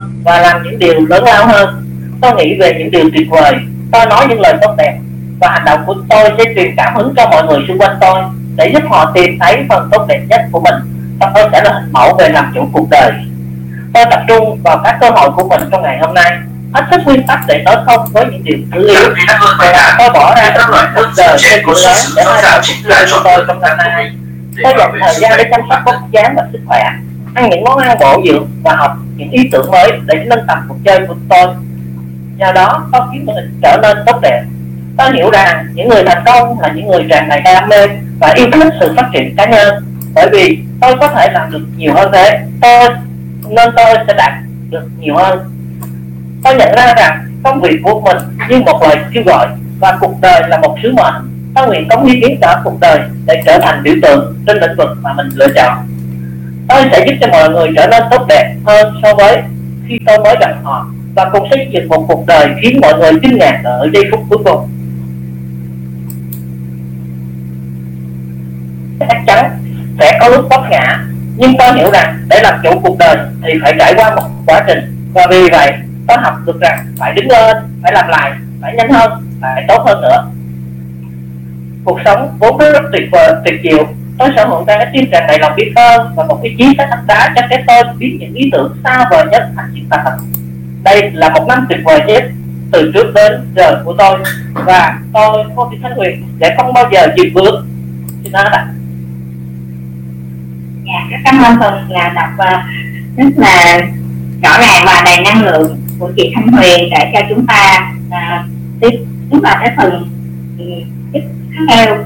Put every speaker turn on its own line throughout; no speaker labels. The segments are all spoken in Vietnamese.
và làm những điều lớn lao hơn. Tôi nghĩ về những điều tuyệt vời. Tôi nói những lời tốt đẹp và hành động của tôi sẽ truyền cảm hứng cho mọi người xung quanh tôi để giúp họ tìm thấy phần tốt đẹp nhất của mình và tôi sẽ là hình mẫu về làm chủ cuộc đời. Tôi tập trung vào các cơ hội của mình trong ngày hôm nay. Hết sức nguyên tắc để nói không với những điều thứ yếu và tôi bỏ ra rất nhiều cuộc đời trên cuộc lớn để thay đổi cuộc đời của tôi trong năm nay. Tôi dành thời gian để chăm sóc vóc dáng và sức khỏe ăn những món ăn bổ dưỡng và học những ý tưởng mới để nâng tầm cuộc chơi của tôi. Nhờ đó tôi khiến tôi trở nên tốt đẹp. Tôi hiểu rằng những người thành công là những người tràn đầy đam mê và yêu thích sự phát triển cá nhân. Bởi vì tôi có thể làm được nhiều hơn thế. Tôi, nên tôi sẽ đạt được nhiều hơn. Tôi nhận ra rằng công việc của mình như một lời kêu gọi và cuộc đời là một sứ mệnh. Tôi nguyện cống hiến cả cuộc đời để trở thành biểu tượng trên lĩnh vực mà mình lựa chọn tôi sẽ giúp cho mọi người trở nên tốt đẹp hơn so với khi tôi mới gặp họ. Và cùng xây dựng một cuộc đời khiến mọi người kinh ngạc ở giây phút cuối cùng. Chắc chắn sẽ có lúc vấp ngã, nhưng tôi hiểu rằng để làm chủ cuộc đời thì phải trải qua một quá trình. Và vì vậy, tôi học được rằng phải đứng lên, phải làm lại, phải nhanh hơn, phải tốt hơn nữa. Cuộc sống vốn rất tuyệt vời, tuyệt diệu tôi sở hữu ra cái tim tràn đầy lòng biết ơn và một cái chí sách thắt đá cho cái tôi biến những ý tưởng xa vời nhất thành hiện thực đây là một năm tuyệt vời nhất từ trước đến giờ của tôi. Và tôi cô thị thanh huyền sẽ không bao giờ dừng bước. Xin nói ạ
dạ cảm ơn phần là đọc ờ, rất là rõ ràng và đầy năng lượng của chị thanh huyền để cho chúng ta uh, tiếp chúng ta cái phần ừ, tiếp theo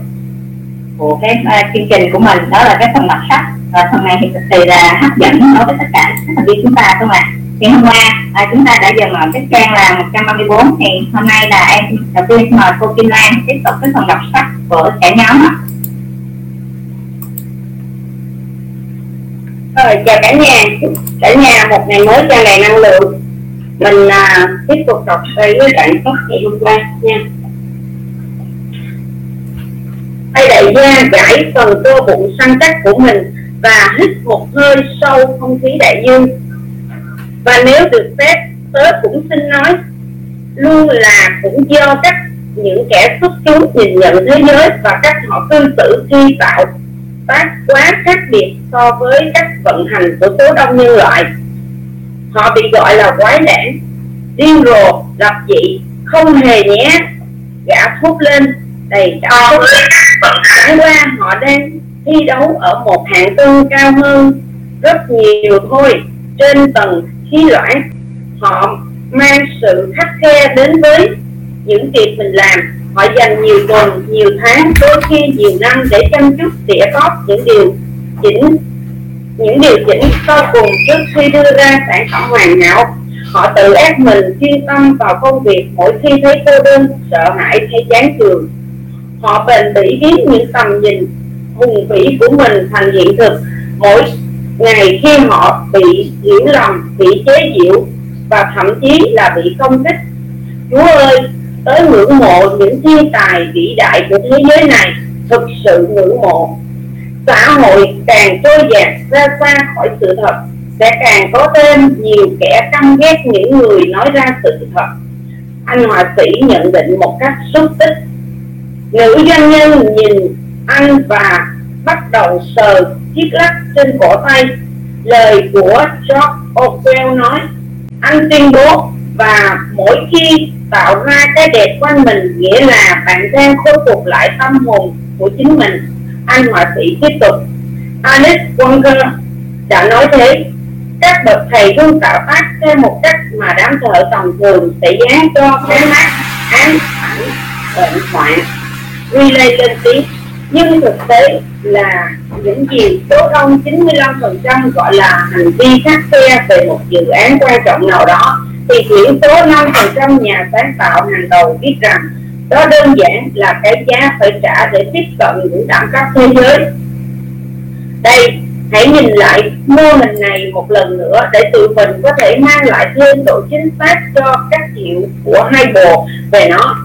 của cái uh, chương trình của mình đó là cái phần đọc sách. Và phần này thì thực sự là hấp dẫn đối với tất cả các thành viên chúng ta không ạ. Thì hôm qua à, chúng ta đã dừng ở cái trang là 134 thì hôm nay là em đầu tiên mời cô Kim Lan tiếp tục cái phần đọc sách của cả nhóm ạ.
Rồi, chào cả nhà. Cả nhà một ngày mới tràn đầy năng lượng. Mình à, tiếp tục đọc với cảnh sách ngày hôm qua nha tay đại gia gãi phần cơ bụng săn chắc của mình và hít một hơi sâu không khí đại dương. Và nếu được phép, tớ cũng xin nói luôn là cũng do các những kẻ xuất chúng nhìn nhận thế giới và cách họ cư xử khi tạo tác quá khác biệt so với cách vận hành của số đông nhân loại. Họ bị gọi là quái đản điên rồ, lập dị, không hề nhé, gã thốt lên, đầy cảm xúc chẳng qua họ đang thi đấu ở một hạng tư cao hơn, rất nhiều thôi. Trên tầng khí loại, họ mang sự khắc khe đến với những việc mình làm. Họ dành nhiều tuần, nhiều tháng, đôi khi nhiều năm để chăm chút, tỉa tóp những điều chỉnh, những điều chỉnh sau cùng trước khi đưa ra sản phẩm hoàn hảo. Họ tự ép mình chuyên tâm vào công việc mỗi khi thấy cô đơn, sợ hãi hay chán trường họ bền bỉ biến những tầm nhìn hùng vĩ của mình thành hiện thực. Mỗi ngày khi họ bị hiểu lầm, bị chế giễu và thậm chí là bị công kích, chúa ơi, tới ngưỡng mộ những thiên tài vĩ đại của thế giới này, thực sự ngưỡng mộ. Xã hội càng trôi dạt ra xa khỏi sự thật, sẽ càng có thêm nhiều kẻ căm ghét những người nói ra sự thật. Anh họa sĩ nhận định một cách xúc tích nữ doanh nhân nhìn anh và bắt đầu sờ chiếc lắc trên cổ tay. Lời của George Orwell nói, anh tuyên bố và mỗi khi tạo ra cái đẹp quanh mình, nghĩa là bạn đang khôi phục lại tâm hồn của chính mình. Anh họa sĩ tiếp tục, Alice Walker đã nói thế. Các bậc thầy luôn tạo tác theo một cách mà đám thợ tầm thường sẽ dán cho cái mắt án ảnh bệnh hoạn relay lên tiếng. Nhưng thực tế là những gì số đông 95% gọi là hành vi khắc khe về một dự án quan trọng nào đó, thì chỉ số 5% nhà sáng tạo hàng đầu biết rằng đó đơn giản là cái giá phải trả để tiếp cận những đẳng cấp thế giới. Đây, hãy nhìn lại mô hình này một lần nữa để tự mình có thể mang lại thêm độ chính xác cho các hiệu của hai bộ về nó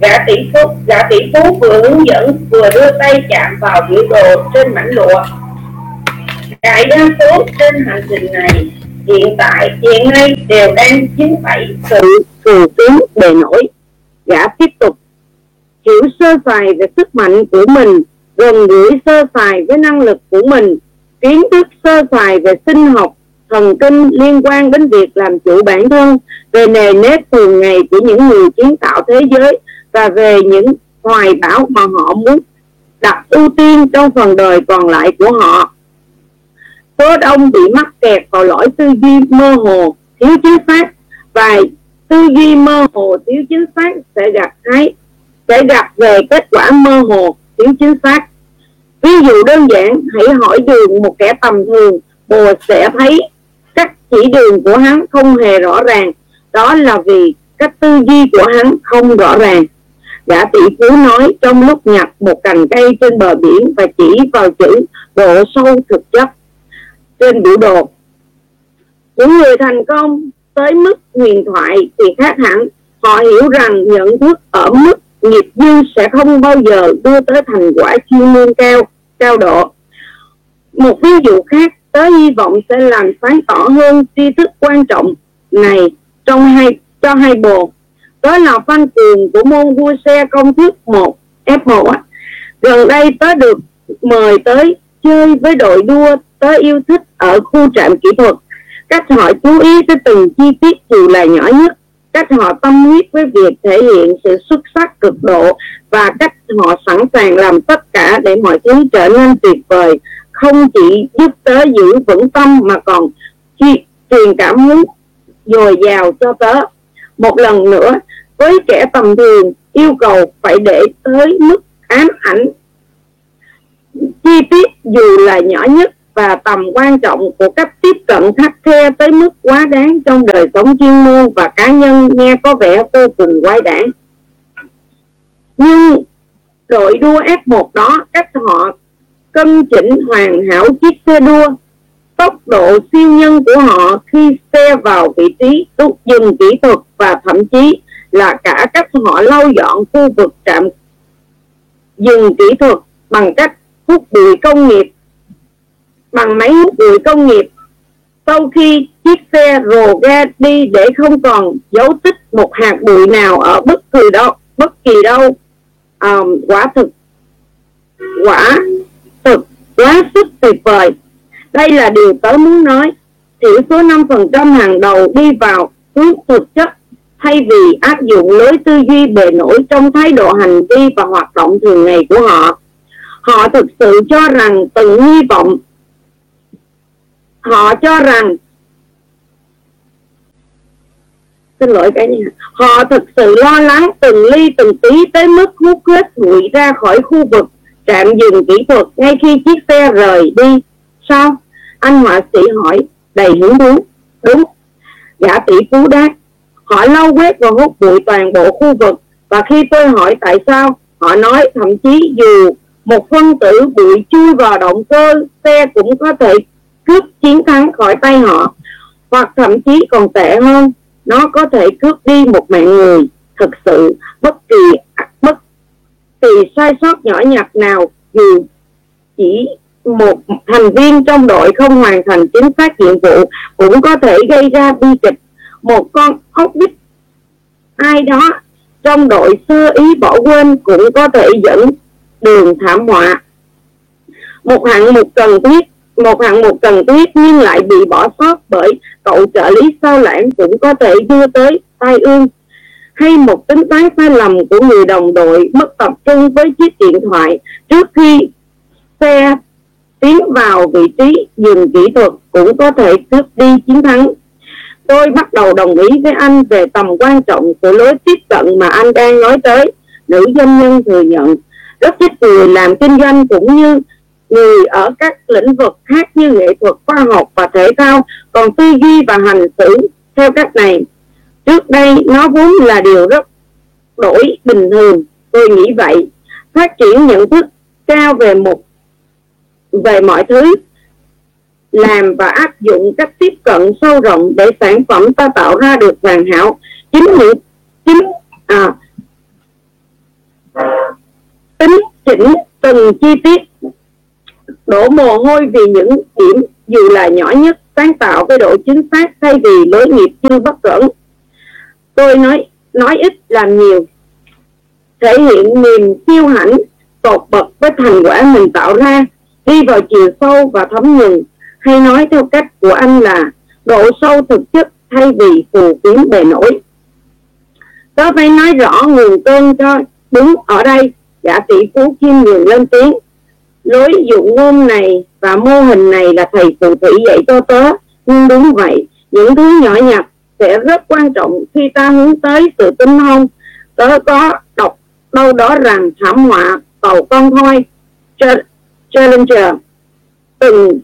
gã tỷ phú gã tỷ phú vừa hướng dẫn, vừa đưa tay chạm vào biểu đồ trên mảnh lụa. Đại đa số trên hành trình này, hiện tại, hiện nay đều đang chính phải sự phù tướng bề nổi. Gã tiếp tục hiểu sơ sài về sức mạnh của mình, gần gũi sơ sài với năng lực của mình, kiến thức sơ sài về sinh học, thần kinh liên quan đến việc làm chủ bản thân, về nề nếp thường ngày của những người kiến tạo thế giới và về những hoài bão mà họ muốn đặt ưu tiên trong phần đời còn lại của họ. Số đông bị mắc kẹt vào lỗi tư duy mơ hồ, thiếu chính xác, và tư duy mơ hồ, thiếu chính xác sẽ gặp thấy sẽ gặp về kết quả mơ hồ, thiếu chính xác. Ví dụ đơn giản, hãy hỏi đường một kẻ tầm thường, bồ sẽ thấy cách chỉ đường của hắn không hề rõ ràng. Đó là vì cách tư duy của hắn không rõ ràng gã tỷ phú nói, trong lúc nhặt một cành cây trên bờ biển và chỉ vào chữ độ sâu thực chất trên biểu đồ. Những người thành công, tới mức huyền thoại thì khác hẳn. Họ hiểu rằng nhận thức ở mức nghiệp dư sẽ không bao giờ đưa tới thành quả chuyên môn cao cao độ. Một ví dụ khác tới hy vọng sẽ làm sáng tỏ hơn tri thức quan trọng này trong hai, cho hai bộ đó là văn cường của môn đua xe công thức 1 F1 á. gần đây tớ được mời tới chơi với đội đua tớ yêu thích ở khu trạm kỹ thuật. Cách họ chú ý tới từng chi tiết dù là nhỏ nhất, cách họ tâm huyết với việc thể hiện sự xuất sắc cực độ và cách họ sẵn sàng làm tất cả để mọi thứ trở nên tuyệt vời. Không chỉ giúp tớ giữ vững tâm mà còn truyền cảm hứng dồi dào cho tớ. Một lần nữa với kẻ tầm thường, yêu cầu phải để tới mức ám ảnh. Chi tiết dù là nhỏ nhất và tầm quan trọng của cách tiếp cận khắc khe tới mức quá đáng trong đời sống chuyên môn và cá nhân nghe có vẻ vô cùng quái đản. Nhưng đội đua F1 đó, cách họ cân chỉnh hoàn hảo chiếc xe đua, tốc độ siêu nhân của họ khi xe vào vị trí túc dừng kỹ thuật và thậm chí là cả cách họ lau dọn khu vực trạm dừng kỹ thuật bằng cách hút bụi công nghiệp bằng máy hút bụi công nghiệp. Sau khi chiếc xe rồ ga đi để không còn dấu tích một hạt bụi nào ở bất kỳ đâu bất kỳ đâu um, quả thực quả thực quá sức tuyệt vời. Đây là điều tớ muốn nói. Thiểu số 5% hàng đầu đi vào hướng thực chất thay vì áp dụng lối tư duy bề nổi trong thái độ hành vi và hoạt động thường ngày của họ họ thực sự cho rằng từng hy vọng. Họ cho rằng xin lỗi cái nhà, họ thực sự lo lắng từng ly từng tí tới mức hút hết bụi ra khỏi khu vực trạm dừng kỹ thuật ngay khi chiếc xe rời đi. Sao? Anh họa sĩ hỏi đầy hứng thú. Đúng. Gã tỷ phú đáp họ lau quét và hút bụi toàn bộ khu vực. Và khi tôi hỏi tại sao, họ nói thậm chí dù một phân tử bụi chui vào động cơ, xe cũng có thể cướp chiến thắng khỏi tay họ, hoặc thậm chí còn tệ hơn, nó có thể cướp đi một mạng người. Thực sự, bất kỳ bất kỳ sai sót nhỏ nhặt nào, dù chỉ một thành viên trong đội không hoàn thành chính xác nhiệm vụ, cũng có thể gây ra bi kịch một con ốc vít ai đó trong đội sơ ý bỏ quên cũng có thể dẫn đường thảm họa. Một hạng mục cần thiết, một hạng mục cần thiết nhưng lại bị bỏ sót bởi cậu trợ lý sao lãng cũng có thể đưa tới tai ương. Hay một tính toán sai lầm của người đồng đội mất tập trung với chiếc điện thoại trước khi xe tiến vào vị trí dừng kỹ thuật cũng có thể cướp đi chiến thắng tôi bắt đầu đồng ý với anh về tầm quan trọng của lối tiếp cận mà anh đang nói tới, nữ doanh nhân thừa nhận. Rất ít người làm kinh doanh cũng như người ở các lĩnh vực khác như nghệ thuật, khoa học và thể thao, còn tư duy và hành xử theo cách này. Trước đây, nó vốn là điều rất đổi bình thường, tôi nghĩ vậy. Phát triển nhận thức cao về một, về mọi thứ làm và áp dụng cách tiếp cận sâu rộng để sản phẩm ta tạo ra được hoàn hảo. Chính những chính à, tính chỉnh từng chi tiết đổ mồ hôi vì những điểm dù là nhỏ nhất sáng tạo với độ chính xác thay vì lối nghiệp chưa bất cẩn. Tôi nói nói ít làm nhiều thể hiện niềm kiêu hãnh tột bậc với thành quả mình tạo ra. Đi vào chiều sâu và thấm nhuần hay nói theo cách của anh là độ sâu thực chất thay vì phù kiếm bề nổi. Tớ phải nói rõ nguồn cơn cho đúng ở đây. Giả tỷ phú kim nhường lên tiếng. Lối dụng ngôn này và mô hình này là thầy phù thủy dạy cho tớ. Nhưng đúng vậy, những thứ nhỏ nhặt sẽ rất quan trọng khi ta hướng tới sự tinh thông. Tớ có đọc đâu đó rằng thảm họa cầu con thoi Challenger từng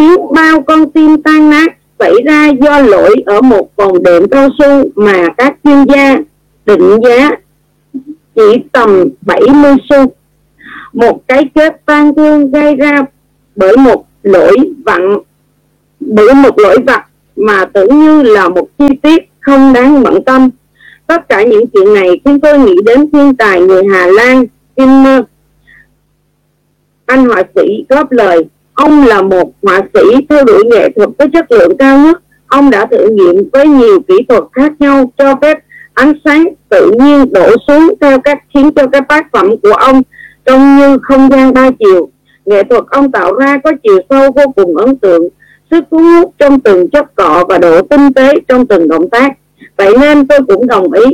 khiến bao con tim tan nát xảy ra do lỗi ở một vòng đệm cao su mà các chuyên gia định giá chỉ tầm 70 xu. Một cái chết tan thương gây ra bởi một lỗi vặn, bởi một lỗi vặt mà tưởng như là một chi tiết không đáng bận tâm. Tất cả những chuyện này khiến tôi nghĩ đến thiên tài người Hà Lan Timmer anh họa sĩ góp lời ông là một họa sĩ theo đuổi nghệ thuật với chất lượng cao nhất. Ông đã thử nghiệm với nhiều kỹ thuật khác nhau cho phép ánh sáng tự nhiên đổ xuống theo cách khiến cho các tác phẩm của ông trông như không gian ba chiều. Nghệ thuật ông tạo ra có chiều sâu vô cùng ấn tượng, sức cuốn hút trong từng chất cọ và độ tinh tế trong từng động tác. Vậy nên tôi cũng đồng ý,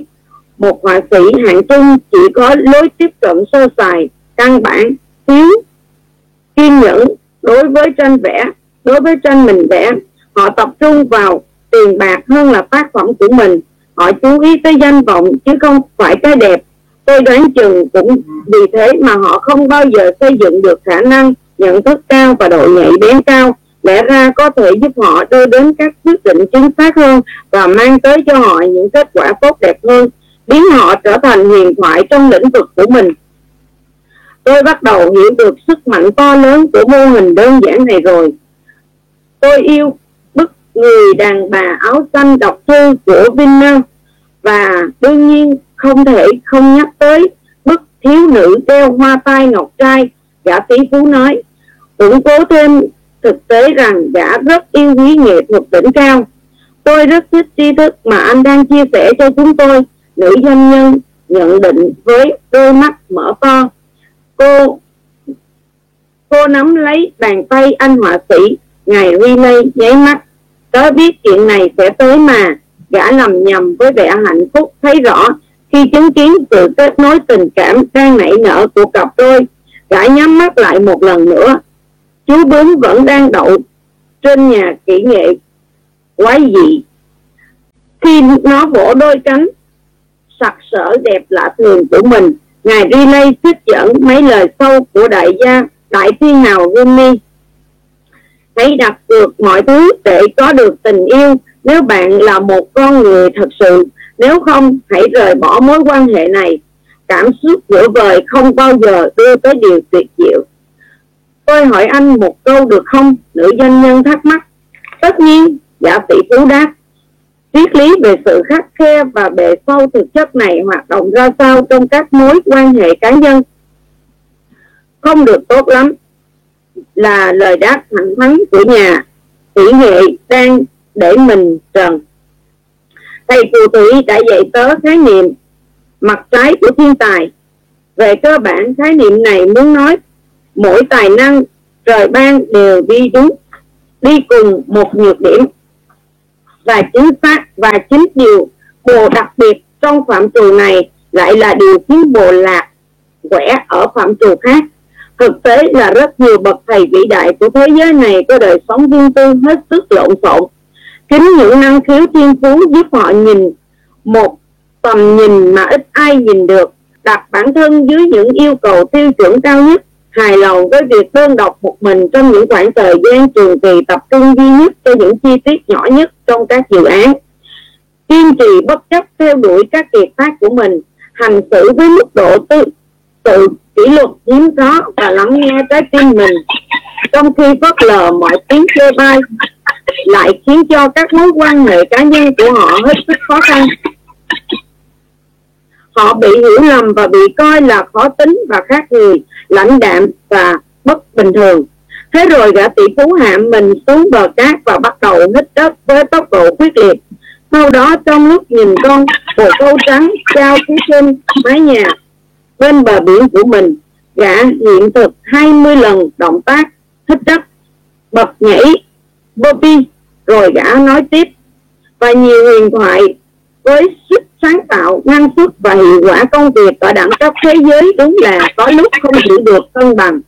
một họa sĩ hạng trung chỉ có lối tiếp cận sơ sài, căn bản, thiếu, kiên nhẫn đối với tranh vẽ, đối với tranh mình vẽ, họ tập trung vào tiền bạc hơn là tác phẩm của mình. Họ chú ý tới danh vọng chứ không phải cái đẹp. Tôi đoán chừng cũng vì thế mà họ không bao giờ xây dựng được khả năng, nhận thức cao và độ nhạy bén cao. Lẽ ra có thể giúp họ đưa đến các quyết định chính xác hơn và mang tới cho họ những kết quả tốt đẹp hơn, biến họ trở thành huyền thoại trong lĩnh vực của mình tôi bắt đầu hiểu được sức mạnh to lớn của mô hình đơn giản này rồi. Tôi yêu bức người đàn bà áo xanh đọc thư của Vinna và đương nhiên không thể không nhắc tới bức thiếu nữ đeo hoa tai ngọc trai gã tỷ phú nói. Củng cố thêm thực tế rằng gã rất yêu quý nghệ thuật đỉnh cao. Tôi rất thích tri thức mà anh đang chia sẻ cho chúng tôi. Nữ doanh nhân nhận định với đôi mắt mở to cô cô nắm lấy bàn tay anh họa sĩ, ngài Riley nháy mắt. Tớ biết chuyện này sẽ tới mà, gã lầm nhầm với vẻ hạnh phúc thấy rõ. Khi chứng kiến sự kết nối tình cảm đang nảy nở của cặp đôi, gã nhắm mắt lại một lần nữa. Chú bướm vẫn đang đậu trên nhà kỹ nghệ. Quái dị. Khi nó vỗ đôi cánh, sặc sỡ đẹp lạ thường của mình ngài relay trích dẫn mấy lời sâu của đại gia, đại thiên hào Rumi hãy đặt cược mọi thứ để có được tình yêu. Nếu bạn là một con người thật sự, nếu không, hãy rời bỏ mối quan hệ này. Cảm xúc giữa vời không bao giờ đưa tới điều tuyệt diệu. Tôi hỏi anh một câu được không? Nữ doanh nhân thắc mắc. Tất nhiên dạ tỷ phú đáp triết lý về sự khắc khe và bề sâu thực chất này hoạt động ra sao trong các mối quan hệ cá nhân? Không được tốt lắm. Là lời đáp thẳng thắn của nhà tỷ nghệ đang để mình trần. Thầy phù thủy đã dạy tớ khái niệm mặt trái của thiên tài. Về cơ bản, khái niệm này muốn nói mỗi tài năng, trời ban đều đi đúng, đi cùng một nhược điểm và chính xác và chính điều bồ đặc biệt trong phạm trù này lại là điều khiến bồ lạc quẻ ở phạm trù khác. Thực tế là rất nhiều bậc thầy vĩ đại của thế giới này có đời sống riêng tư hết sức lộn xộn. Chính những năng khiếu thiên phú giúp họ nhìn một tầm nhìn mà ít ai nhìn được, đặt bản thân dưới những yêu cầu tiêu chuẩn cao nhất hài lòng với việc đơn độc một mình trong những khoảng thời gian trường kỳ tập trung duy nhất cho những chi tiết nhỏ nhất trong các dự án. Kiên trì bất chấp theo đuổi các kiệt tác của mình, hành xử với mức độ tự tự kỷ luật hiếm có và lắng nghe trái tim mình. Trong khi phớt lờ mọi tiếng chê bai, lại khiến cho các mối quan hệ cá nhân của họ hết sức khó khăn. Họ bị hiểu lầm và bị coi là khó tính và khác người lãnh đạm và bất bình thường. Thế rồi gã tỷ phú hạ mình xuống bờ cát và bắt đầu hít đất với tốc độ quyết liệt. Sau đó trong lúc nhìn con bồ câu trắng trao phía trên mái nhà bên bờ biển của mình, gã hiện thực 20 lần động tác, hít đất, bật nhảy Bobby rồi gã nói tiếp. Và nhiều huyền thoại với sức sáng tạo, năng suất và hiệu quả công việc ở đẳng cấp thế giới đúng là có lúc không giữ được cân bằng.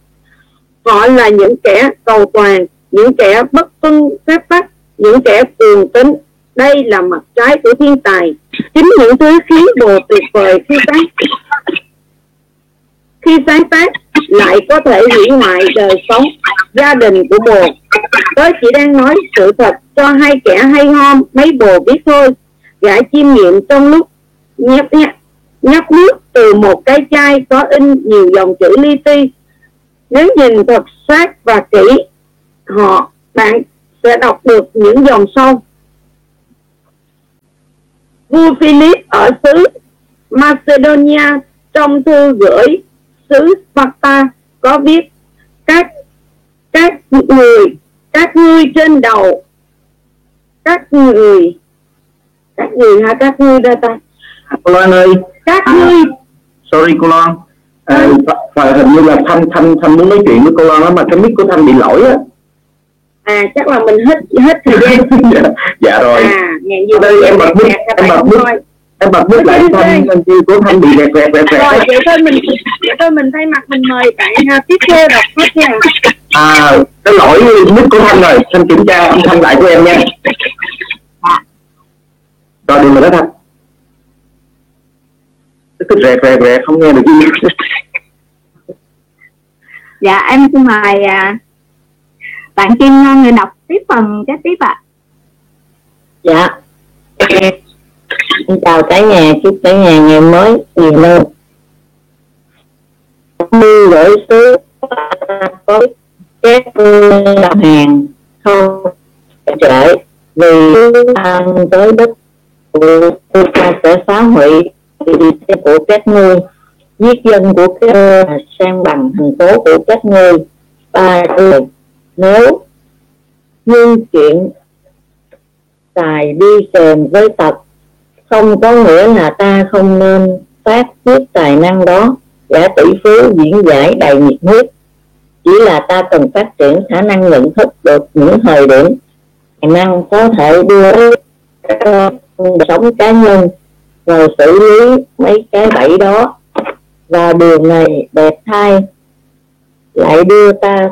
Họ là những kẻ cầu toàn, những kẻ bất tuân phép tắc, những kẻ cuồng tính đây là mặt trái của thiên tài. Chính những thứ khiến đồ tuyệt vời khi sáng khi sáng tác lại có thể hủy hoại đời sống, gia đình của bồ. Tớ chỉ đang nói sự thật cho hai kẻ hay ho, mấy bồ biết thôi gã chiêm nghiệm trong lúc nhấp nhấp nhấp nước từ một cái chai có in nhiều dòng chữ li ti. Nếu nhìn thật sát và kỹ, họ, bạn sẽ đọc được những dòng sau. Vua Philip ở xứ Macedonia trong thư gửi xứ Sparta có viết, các các người, các ngươi trên đầu, các người các người ha các ngươi ra ta
cô Loan ơi.
Các ngươi.
sorry cô Loan. À, và hình như là thanh thanh thanh muốn nói chuyện với cô Loan đó mà cái mic của thanh bị lỗi á.
À chắc là mình hết hết thời gian.
Dạ, dạ rồi.
À gì
đây em bật mic em bật mic. em bật mic lại thanh của thanh bị rẹt rẹt rẹt
rồi
rẹt
vậy thôi mình vậy thôi mình thay mặt mình mời bạn ha, tiếp theo đọc hết nha.
À cái lỗi mic của thanh rồi. Thanh kiểm tra âm thanh lại của em nha rồi đừng mà đó thanh cái rẹt rẹt rẹt không nghe được gì.
Dạ em xin mời à, bạn Kim người đọc tiếp phần kế tiếp ạ.
Dạ. Xin chào cả nhà chúc cả nhà ngày mới nhiều hơn như gửi xứ có các đồng hàng không trễ vì ăn tới đất của ta sẽ phá hủy của các ngươi giết dân của các sang bằng thành phố của các ngươi ba người nếu như chuyện tài đi kèm với tật, không có nghĩa là ta không nên phát huy tài năng đó. Giả tỷ phú diễn giải đầy nhiệt huyết, chỉ là ta cần phát triển khả năng nhận thức được những thời điểm tài năng có thể đưa đời sống cá nhân rồi xử lý mấy cái bẫy đó. Và điều này đẹp thay. Lại đưa ta,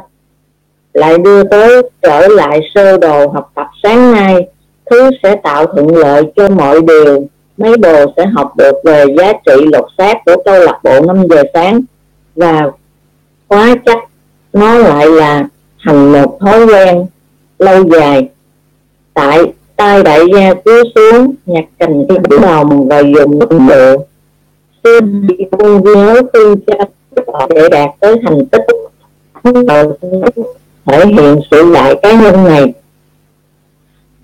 lại đưa tới trở lại sơ đồ học tập sáng nay. Thứ sẽ tạo thuận lợi cho mọi điều. Mấy đồ sẽ học được về giá trị lột xác của câu lạc bộ 5 giờ sáng. Và quá chắc nó lại là thành một thói quen lâu dài. Tại tay đại gia cúi xuống, nhặt cành cây bửu đồng và dùng đồng rượu xin đi quân nhớ phương cho để đạt tới thành tích thể hiện sự đại cá nhân này.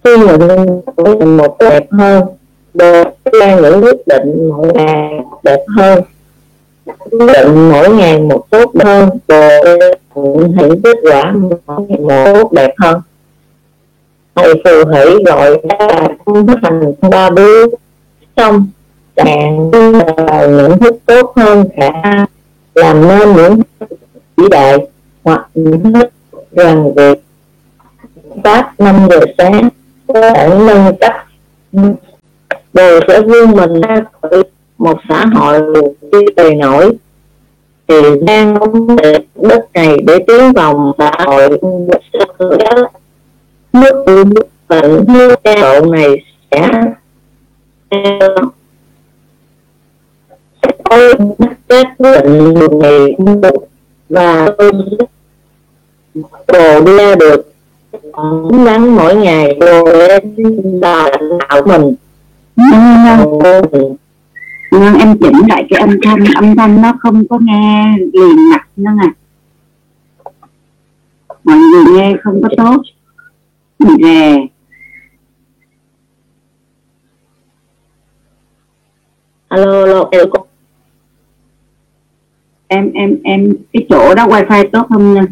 Khi mình của một đẹp hơn được ra những quyết định mỗi ngày đẹp hơn. Quyết định mỗi ngày một tốt hơn rồi hiện kết quả mỗi ngày một tốt đẹp hơn thầy phù hỷ gọi là thành ba bước xong càng những thức tốt hơn cả làm nên những chỉ đại hoặc những thức rằng việc phát năm giờ sáng, có thể nâng cấp. Đều sẽ vươn mình ra khỏi một xã hội đi tề nổi, thì đang ống đất này để tiến vào xã hội nước bệnh nước độ này sẽ tôi các quyết định này và tôi đồ ra được. Nắng mỗi ngày rồi là đạo mình.
Nhưng em chỉnh lại cái âm thanh. Âm thanh nó không có nghe liền mạch nữa nè mọi người nghe không có tốt rè
alo alo
em em em cái chỗ đó wifi tốt không nha?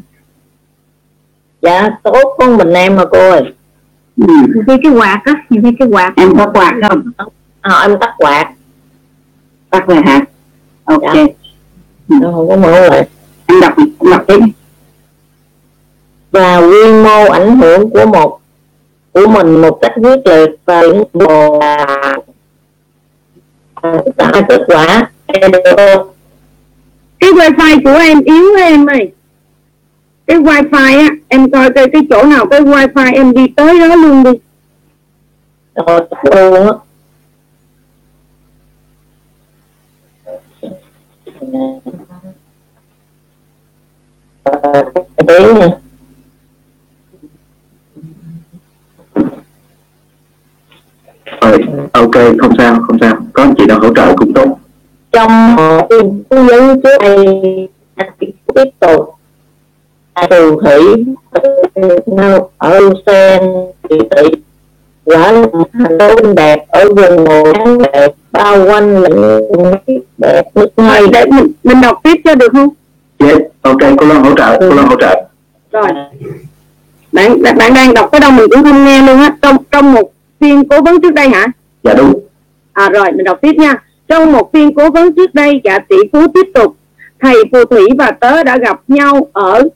Dạ tốt con mình em mà cô ơi.
Ừ.
khi cái quạt á nhiều khi cái quạt.
Em có quạt không?
À, em tắt quạt.
Tắt rồi hả? Ok.
Dạ. không có mở lại
em đọc đọc tiếp
và quy mô ảnh hưởng của một của mình một cách quyết liệt và những đồ là à, tạo kết quả.
Cái wifi của em yếu em ơi. Cái wifi á em coi cái cái chỗ nào cái wifi em đi tới đó luôn đi.
Rồi luôn á. Ờ, tiếng
rồi ok không sao không sao. Có anh chị nào hỗ trợ cũng tốt.
Trong họ hướng dẫn trước đây anh tiếp tục phù thủy ở sen thị thị quả là thành phố xinh đẹp ở vùng hồ đẹp bao quanh là đẹp nước ngay
để mình mình đọc tiếp cho được không?
Yes ok cô Loan hỗ trợ cô Loan hỗ trợ.
Rồi. Bạn bạn bạn đang đọc cái đâu mình cũng không nghe luôn á. Trong trong một phiên cố vấn trước đây hả?
Dạ đúng.
À rồi mình đọc tiếp nha. Trong một phiên cố vấn trước đây gã tỷ phú tiếp tục. Thầy phù thủy và tớ đã gặp nhau ở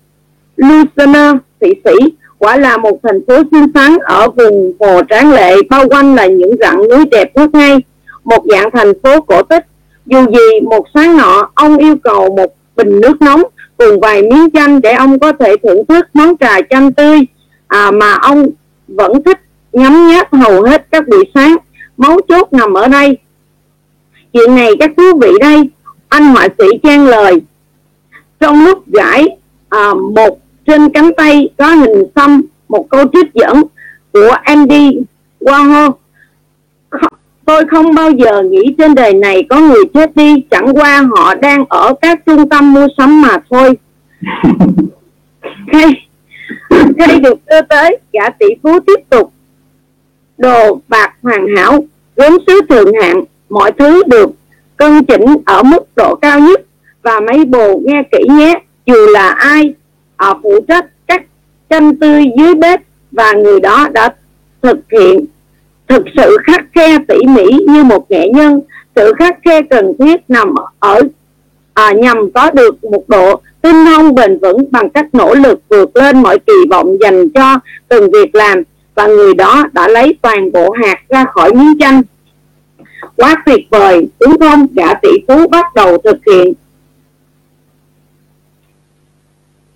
Lucerne Thụy Sĩ. Quả là một thành phố xinh xắn ở vùng hồ tráng lệ bao quanh là những rặng núi đẹp ngất ngây một dạng thành phố cổ tích. Dù gì một sáng nọ ông yêu cầu một bình nước nóng cùng vài miếng chanh để ông có thể thưởng thức món trà chanh tươi à, mà ông vẫn thích nhấm nháp hầu hết các buổi sáng. Mấu chốt nằm ở đây. Chuyện này các thú vị đây. Anh họa sĩ chen lời. Trong lúc giải à, một trên cánh tay có hình xăm một câu trích dẫn của Andy Warhol. Tôi không bao giờ nghĩ trên đời này có người chết đi chẳng qua họ đang ở các trung tâm mua sắm mà thôi. Cây cây được đưa tới gã tỷ phú tiếp tục đồ bạc hoàn hảo gốm sứ thượng hạng mọi thứ được cân chỉnh ở mức độ cao nhất. Và mấy bồ nghe kỹ nhé dù là ai ở phụ trách các chanh tươi dưới bếp và người đó đã thực hiện thực sự khắc khe tỉ mỉ như một nghệ nhân sự khắc khe cần thiết nằm ở à, nhằm có được một độ tinh thông bền vững bằng cách nỗ lực vượt lên mọi kỳ vọng dành cho từng việc làm và người đó đã lấy toàn bộ hạt ra khỏi miếng chanh. Quá tuyệt vời đúng không gã tỷ phú bắt đầu thực hiện.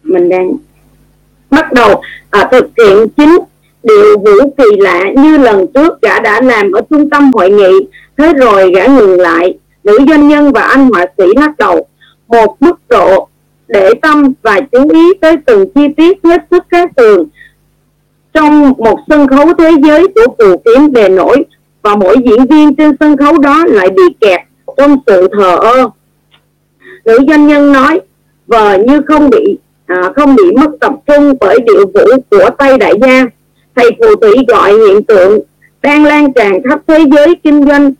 Mình đang bắt đầu à, thực hiện chính điều vũ kỳ lạ như lần trước gã đã làm ở trung tâm hội nghị. Thế rồi gã ngừng lại nữ doanh nhân và anh họa sĩ lắc đầu. Một mức độ để tâm và chú ý tới từng chi tiết hết sức khác thường trong một sân khấu thế giới của phù kiếm bề nổi và mỗi diễn viên trên sân khấu đó lại bị kẹt trong sự thờ ơ. Nữ doanh nhân nói vờ như không bị à, không bị mất tập trung bởi điệu vũ của tây đại gia thầy phù thủy gọi hiện tượng đang lan tràn khắp thế giới kinh doanh.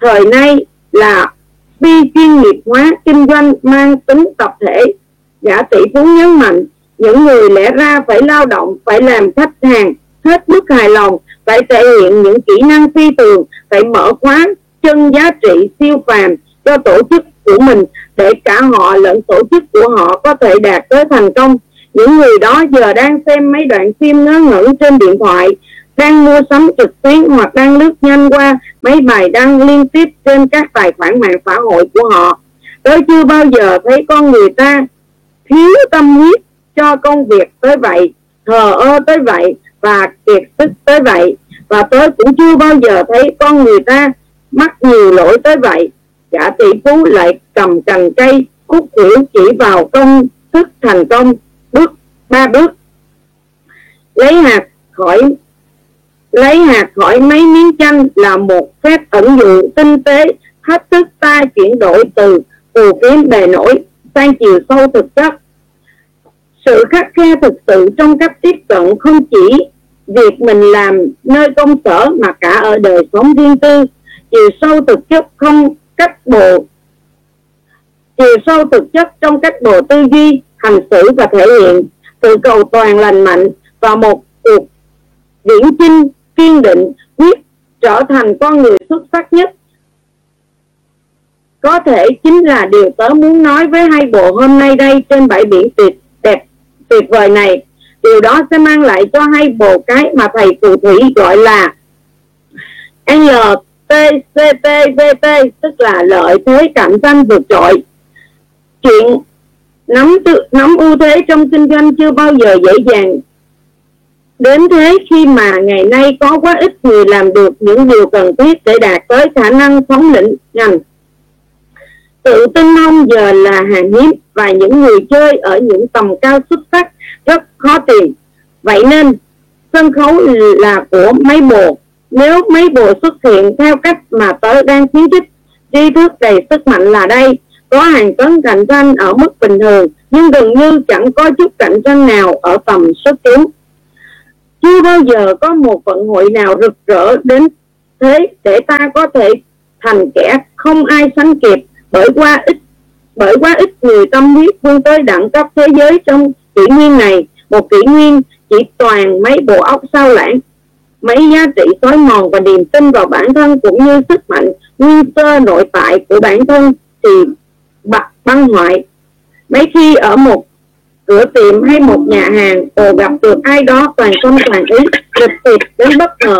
Thời nay là phi chuyên nghiệp hóa kinh doanh mang tính tập thể. Giả tỷ phú nhấn mạnh những người lẽ ra phải lao động, phải làm khách hàng, hết mức hài lòng, phải thể hiện những kỹ năng phi thường, phải mở khóa chân giá trị siêu phàm cho tổ chức của mình để cả họ lẫn tổ chức của họ có thể đạt tới thành công. Những người đó giờ đang xem mấy đoạn phim ngớ ngẩn trên điện thoại, đang mua sắm trực tuyến hoặc đang lướt nhanh qua mấy bài đăng liên tiếp trên các tài khoản mạng xã hội của họ. Tôi chưa bao giờ thấy con người ta thiếu tâm huyết cho công việc tới vậy, thờ ơ tới vậy và kiệt sức tới vậy. Và tôi cũng chưa bao giờ thấy con người ta mắc nhiều lỗi tới vậy. Cả tỷ phú lại cầm cành cây khúc hiểu chỉ vào công thức thành công, bước ba bước. Lấy hạt khỏi, lấy hạt khỏi mấy miếng chanh là một phép ẩn dụ tinh tế, thách thức ta chuyển đổi từ phù kiếm bề nổi sang chiều sâu thực chất sự khắc khe thực sự trong cách tiếp cận không chỉ việc mình làm nơi công sở mà cả ở đời sống riêng tư. Chiều sâu thực chất không cách bộ, chiều sâu thực chất trong cách bộ tư duy, hành xử và thể hiện sự cầu toàn lành mạnh và một cuộc viễn chinh, kiên định, quyết trở thành con người xuất sắc nhất. Có thể chính là điều tớ muốn nói với hai bộ hôm nay đây trên bãi biển tuyệt tuyệt vời này. Điều đó sẽ mang lại cho hai bộ cái mà thầy phù thủy gọi là LTCTVT tức là lợi thế cạnh tranh vượt trội. Chuyện nắm tự, nắm ưu thế trong kinh doanh chưa bao giờ dễ dàng. Đến thế khi mà ngày nay có quá ít người làm được những điều cần thiết để đạt tới khả năng thống lĩnh ngành tự tin không giờ là hàng hiếm và những người chơi ở những tầm cao xuất sắc rất khó tìm. Vậy nên, sân khấu là của mấy bồ nếu mấy bồ xuất hiện theo cách mà tớ đang khuyến khích tri thức đầy sức mạnh là đây. Có hàng tấn cạnh tranh ở mức bình thường, nhưng gần như chẳng có chút cạnh tranh nào ở tầm xuất chúng. Chưa bao giờ có một vận hội nào rực rỡ đến thế để ta có thể thành kẻ không ai sánh kịp bởi qua ít, bởi quá ít người tâm huyết vươn tới đẳng cấp thế giới trong kỷ nguyên này. Một kỷ nguyên chỉ toàn mấy bộ óc sao lãng, mấy giá trị xói mòn và niềm tin vào bản thân cũng như sức mạnh nguyên sơ nội tại của bản thân thì băng hoại. Mấy khi ở một cửa tiệm hay một nhà hàng ồ gặp được ai đó toàn tâm toàn ý, lịch tiệp đến bất ngờ.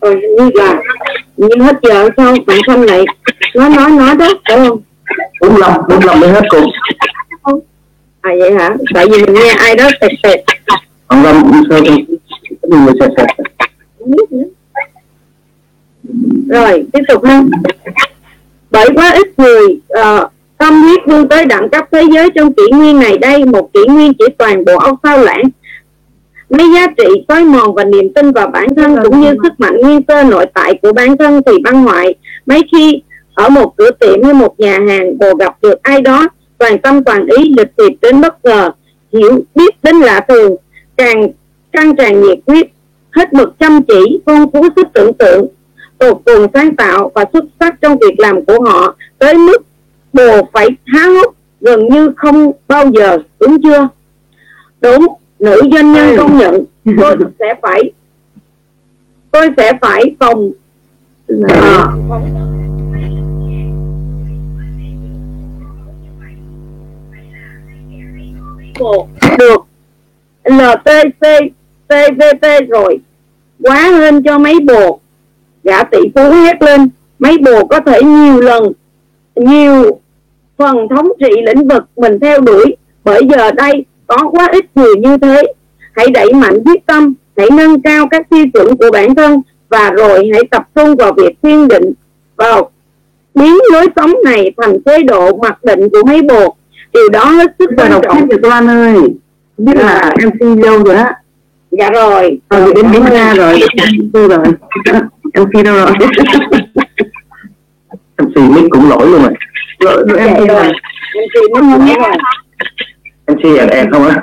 Rồi như là như hết giờ sao bạn không lại nói nói nói đó phải không?
Đúng năm đúng năm mới hết cùng.
À vậy hả? Tại vì mình nghe ai đó tẹt tẹt
ông năm sao thì người sẽ sẽ
rồi tiếp tục ha. Bởi quá ít người uh, tâm huyết vươn tới đẳng cấp thế giới trong kỷ nguyên này đây một kỷ nguyên chỉ toàn bộ óc sao lãng mấy giá trị xói mòn và niềm tin vào bản thân cũng như sức mạnh nguyên sơ nội tại của bản thân thì băng hoại. Mấy khi ở một cửa tiệm hay một nhà hàng bồ gặp được ai đó toàn tâm toàn ý lịch thiệp đến bất ngờ hiểu biết đến lạ thường càng căng tràn nhiệt huyết hết mực chăm chỉ phong phú sức tưởng tượng tột cùng sáng tạo và xuất sắc trong việc làm của họ tới mức bồ phải há hốc gần như không bao giờ đúng chưa? Đúng nữ doanh nhân công nhận. Tôi sẽ phải tôi sẽ phải phòng. À, được. LTC CVT rồi. Quá lên cho mấy bồ gã tỷ phú hét lên. Mấy bồ có thể nhiều lần nhiều phần thống trị lĩnh vực mình theo đuổi. Bởi giờ đây có quá ít người như thế. Hãy đẩy mạnh quyết tâm hãy nâng cao các tiêu chuẩn của bản thân và rồi hãy tập trung vào việc kiên định. Vào biến lối sống này thành chế độ mặc định của mấy bồ điều đó hết sức quan trọng.
được Loan ơi. Biết là em MC lâu rồi á.
Dạ rồi.
Rồi đến đến ra rồi. Tôi rồi MC đâu rồi? MC mic cũng lỗi luôn rồi. Lỗi lỗi MC rồi.
MC nó không rồi
Em em không á?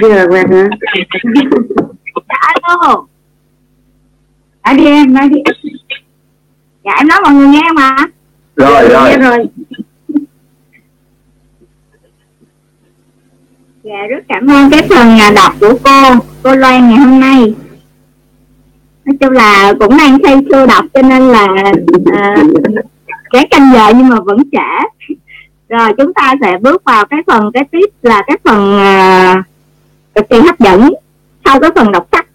Là quen hả
alo nói đi em nói đi. Dạ em nói mọi người nghe mà.
Rồi rồi.
rồi.
Dạ rất cảm ơn cái phần à, đọc của cô. Cô Loan ngày hôm nay. Nói chung là cũng đang say sưa đọc cho nên là à, cái canh giờ nhưng mà vẫn trễ rồi chúng ta sẽ bước vào cái phần cái tiếp là cái phần à, cực kỳ hấp dẫn sau cái phần đọc sách.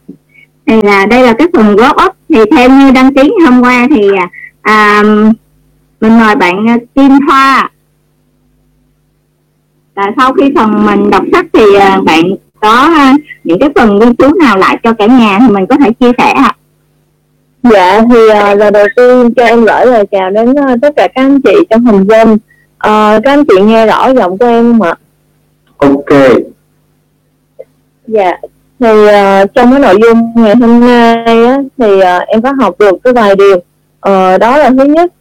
Thì là đây là cái phần góp up. Thì theo như đăng ký hôm qua thì à, à mình mời bạn à, Kim Hoa là sau khi phần mình đọc sách thì à, bạn có những cái phần ghi chú nào lại cho cả nhà thì mình có thể chia sẻ ạ.
Dạ thì uh, là đầu tiên cho em gửi lời chào đến uh, tất cả các anh chị trong hình Zoom. Uh, các anh chị nghe rõ giọng của em không ạ?
ok
Dạ thì uh, trong cái nội dung ngày hôm nay á, thì uh, em có học được cái vài điều. Uh, đó là thứ nhất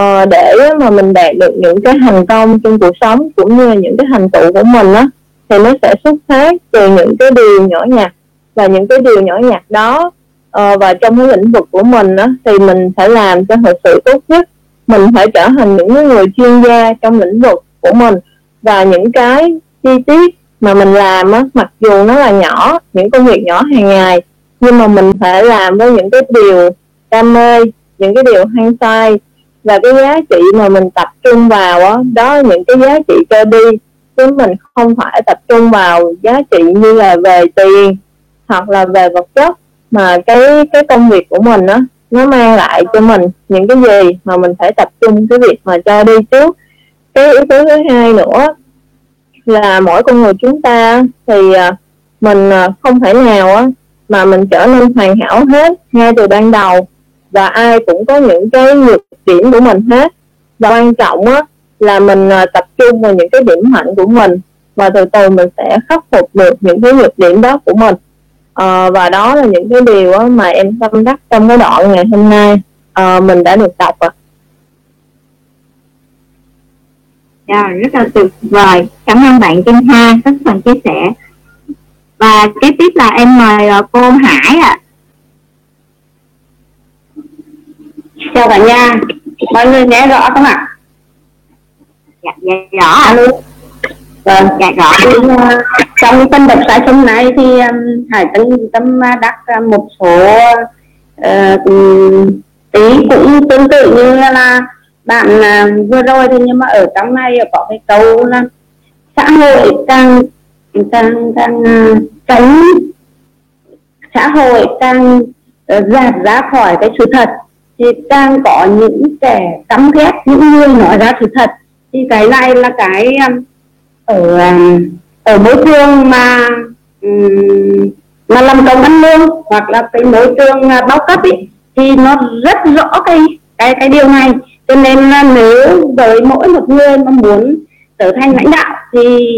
uh, để mà mình đạt được những cái thành công trong cuộc sống cũng như là những cái thành tựu của mình á thì nó sẽ xuất phát từ những cái điều nhỏ nhặt và những cái điều nhỏ nhặt đó uh, và trong cái lĩnh vực của mình á, thì mình phải làm cho thật sự tốt nhất mình phải trở thành những người chuyên gia trong lĩnh vực của mình.
Và những cái chi tiết mà mình làm á mặc dù nó là nhỏ những công việc nhỏ hàng ngày nhưng mà mình phải làm với những cái điều đam mê những cái điều hăng say. Và cái giá trị mà mình tập trung vào đó, đó là những cái giá trị cơ đi. Chứ mình không phải tập trung vào giá trị như là về tiền hoặc là về vật chất mà cái cái công việc của mình á nó mang lại cho mình những cái gì mà mình phải tập trung cái việc mà cho đi trước. Cái yếu tố thứ hai nữa là mỗi con người chúng ta thì à, mình à, không thể nào mà mình trở nên hoàn hảo hết ngay từ ban đầu và ai cũng có những cái nhược điểm của mình hết. Và quan trọng á là mình à, tập trung vào những cái điểm mạnh của mình và từ từ mình sẽ khắc phục được những cái nhược điểm đó của mình à, và đó là những cái điều á, mà em tâm đắc trong cái đoạn ngày hôm nay à, mình đã được đọc ạ
à. Rất là tuyệt vời. Cảm ơn bạn Kim Hoa các phần chia sẻ. Và kế tiếp là em mời cô Hải ạ. À.
chào cả nhà mọi người nghe rõ không ạ
dạ, dạ rõ alo
vâng dạ rõ trong tâm đọc sai hôm này thì um, hải tâm tâm đắc một số uh, tí cũng tương tự như là bạn uh, vừa rồi thì nhưng mà ở trong này có cái câu là xã hội càng càng càng uh, tránh xã hội càng uh, ra khỏi cái sự thật thì càng có những kẻ cắm ghét những người nói ra sự thật thì cái này là cái um, ở um, ở môi trường mà mà làm công ăn lương hoặc là cái môi trường à, bao cấp ấy, thì nó rất rõ cái cái cái điều này. Cho nên là nếu với mỗi một người mà muốn trở thành lãnh đạo thì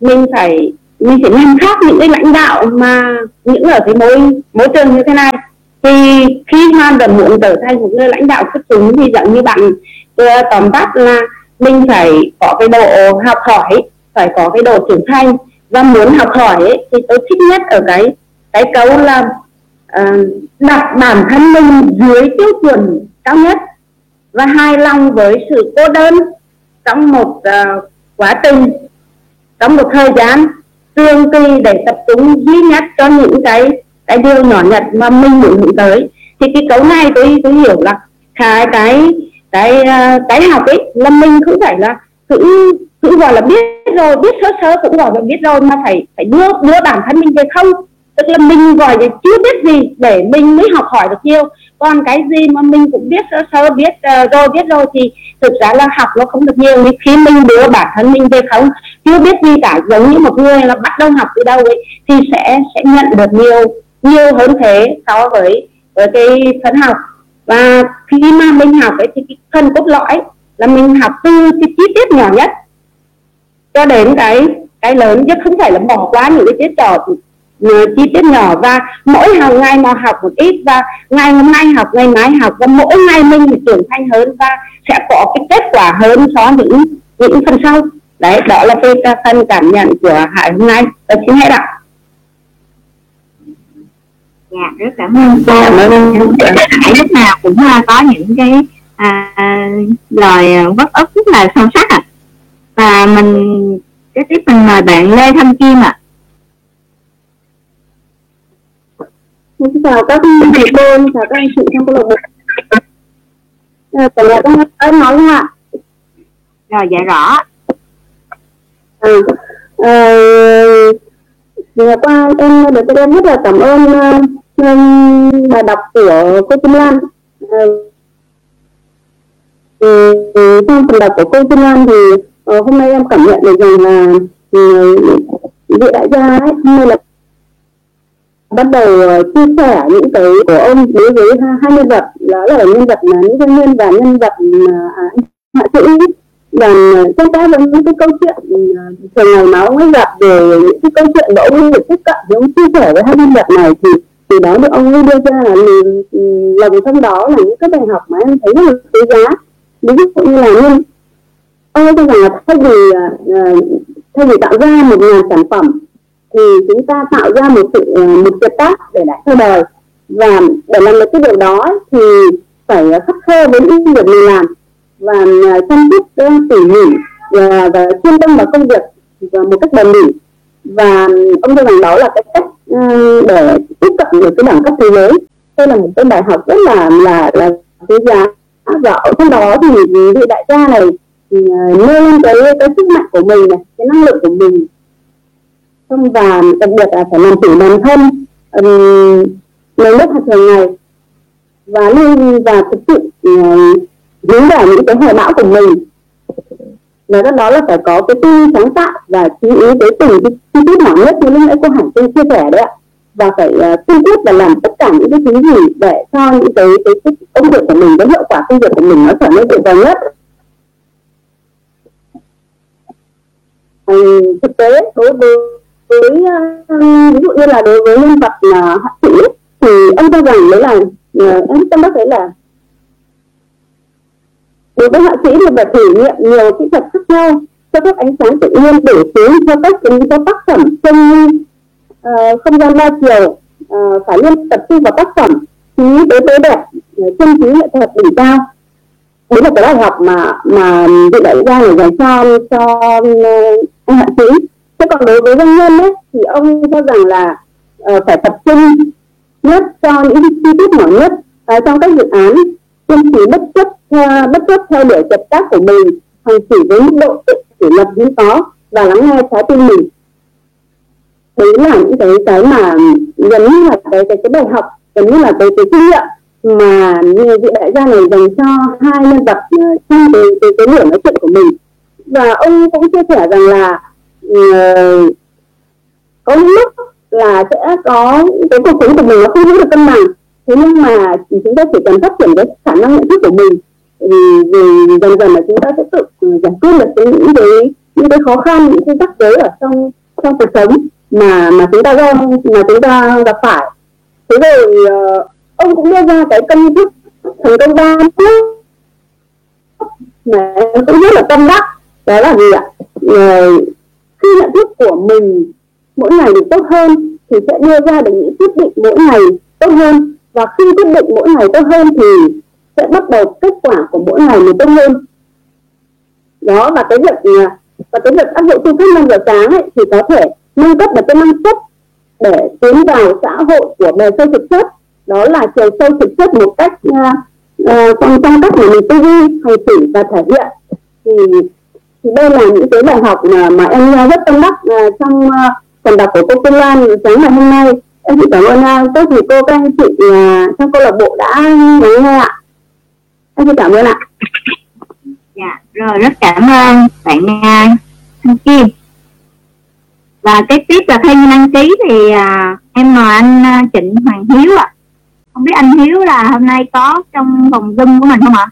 mình phải mình phải làm khác những cái lãnh đạo mà những ở cái môi môi trường như thế này. Thì khi mà đã muốn trở thành một người lãnh đạo xuất chúng thì giống như bạn tóm tắt là mình phải có cái độ học hỏi phải có cái độ trưởng thành. Và muốn học hỏi ấy, thì tôi thích nhất ở cái cái câu là uh, đặt bản thân mình dưới tiêu chuẩn cao nhất và hài lòng với sự cô đơn trong một uh, quá trình trong một thời gian tương kỳ để tập trung duy nhất cho những cái cái điều nhỏ nhặt mà mình muốn hướng tới. Thì cái câu này tôi tôi hiểu là cái cái cái cái học ấy là mình không phải là cứ cứ gọi là biết rồi biết sơ sơ cũng gọi là biết rồi mà phải phải đưa đưa bản thân mình về không? Tức là mình gọi là chưa biết gì để mình mới học hỏi được nhiều. Còn cái gì mà mình cũng biết sơ sơ biết uh, rồi biết rồi thì thực ra là học nó không được nhiều. Nhưng khi mình đưa bản thân mình về không chưa biết gì cả giống như một người là bắt đầu học từ đâu ấy thì sẽ sẽ nhận được nhiều nhiều hơn thế so với với cái phần học. Và khi mà mình học ấy thì cái phần cốt lõi là mình học từ cái chi tiết nhỏ nhất cho đến cái cái lớn chứ không phải là bỏ qua những cái tiết nhỏ chi tiết nhỏ và mỗi hàng ngày mà học một ít và ngày hôm nay học ngày mai học và mỗi ngày mình trưởng thành hơn và sẽ có cái kết quả hơn so với những những phần sau. Đấy đó là cái phần cảm nhận của hải hôm nay. Tôi xin hết ạ
dạ rất cảm ơn cô. Hải lúc nào cũng à, có những cái à, lời bất ức rất là sâu sắc ạ. à. Và mình cái tiếp mình mời bạn Lê Thanh Kim ạ à.
Xin chào các thầy cô, chào các anh chị trong câu lạc bộ. Cả nhà có ơn nói không ạ?
Rồi, dạ rõ.
Ừ. Ờ, vừa qua em được em rất là cảm ơn uh, bài đọc của cô Kim Lan uh, trong phần đọc của cô Kim Lan thì uh, hôm nay em cảm nhận được rằng là vị đại gia ấy hôm nay là bắt đầu uh, chia sẻ những cái của ông đối với hai nhân vật đó là nhân vật là nữ doanh nhân và nhân vật là à, họa sĩ và ờ, trong đó là những cái câu chuyện thường ngày mà ông ấy gặp về những cái câu chuyện mà ông ấy được tiếp cận thì ông chia sẻ với hai nhân vật này thì từ đó được ông ấy đưa ra là ừ, lần trong đó là những cái bài học mà em thấy rất là quý giá. Ví dụ như là nhân cho rằng là thay vì ờ, ờ, thay vì tạo ra một ngàn sản phẩm thì chúng ta tạo ra một sự ờ, một kiệt tác để lại cho đời. Và để làm được cái điều đó thì phải khắc khe với những việc mình làm. Và chăm chút tỉ mỉ và, và chuyên tâm vào công việc và một cách bền bỉ. Và ông cho rằng đó là cái cách để tiếp cận được cái đẳng cấp thế giới. Đây là một cái bài học rất là là là quý giá. Và ở trong đó thì vị đại gia này À, nêu lên cái cái sức mạnh của mình này cái năng lực của mình. Xong và đặc biệt là phải làm chủ bản thân um, lấy hàng thường ngày. Và nên và thực sự à, hướng vào những cái hoài bão của mình. Và do đó là phải có cái tư sáng tạo và chú ý tới từng cái chi tiết nhỏ nhất như lúc nãy cô Hạnh chia sẻ đấy ạ. Và phải à, uh, tiết quyết và làm tất cả những cái thứ gì để cho những cái cái, cái công việc của mình cái hiệu quả công việc của mình nó trở nên tuyệt vời nhất. Ừ, thực tế đối với với uh, ví dụ như là đối với nhân vật là uh, họa sĩ thì ông cho rằng đấy là uh, em tâm đắc đấy là đối với họa sĩ thì phải thử nghiệm nhiều kỹ thuật khác nhau cho các ánh sáng tự nhiên để xuống cho các cho tác phẩm không uh, không gian đa chiều uh, phải luôn tập trung vào tác phẩm trí tới tới đẹp chân trí nghệ thuật đỉnh cao. Đấy là cái bài học mà mà vị đại gia này dành cho cho Dạ, anh họa thế còn đối với doanh nhân ấy, thì ông cho rằng là uh, phải tập trung nhất cho những chi tiết nhỏ nhất uh, trong các dự án kiên trì bất chấp uh, bất chấp theo đuổi tập tác của mình hành chỉ với mức độ tự kỷ luật hiếm có và lắng nghe trái tim mình. Đấy là những cái cái mà gần như là cái cái cái bài học gần như là cái cái kinh nghiệm mà như vị đại gia này dành cho hai nhân vật trong cái cái, cái buổi nói chuyện của mình và ông cũng chia sẻ rằng là uh, có những lúc là sẽ có cái cuộc sống của mình nó không giữ được cân bằng. Thế nhưng mà chúng ta chỉ cần phát triển cái khả năng nhận thức của mình vì, vì dần dần là chúng ta sẽ tự ừ, giải quyết được những cái những cái khó khăn những cái rắc rối ở trong trong cuộc sống mà mà chúng ta gặp mà chúng ta gặp phải. Thế rồi uh, ông cũng đưa ra cái công thức thành công ba mà cũng rất là tâm đắc đó là gì ạ? Ờ, khi nhận thức của mình mỗi ngày được tốt hơn thì sẽ đưa ra được những quyết định mỗi ngày tốt hơn. Và khi quyết định mỗi ngày tốt hơn thì sẽ bắt đầu kết quả của mỗi ngày mình tốt hơn. Đó và cái việc ờ, và cái việc áp dụng phương pháp năm giờ sáng ấy, thì có thể nâng cấp được cái năng suất để tiến vào xã hội của bề sâu thực chất đó là chiều sâu thực chất một cách uh, uh, trong trong cách mà mình tư duy hành xử và thể hiện. Thì đây là những cái bài học mà, mà em rất tâm đắc uh, trong uh, phần đọc của cô Phương Lan sáng ngày hôm nay. Em chỉ cảm ơn uh, các thầy cô các anh chị uh, trong câu lạc bộ đã lắng nghe ạ. Em xin cảm ơn ạ.
Dạ rồi rất cảm ơn bạn uh, Thanh Kim. Và cái tiếp là thay đăng ký thì uh, em mời anh uh, Trịnh Hoàng Hiếu ạ. À. không biết anh Hiếu là hôm nay có trong phòng zoom của mình không ạ?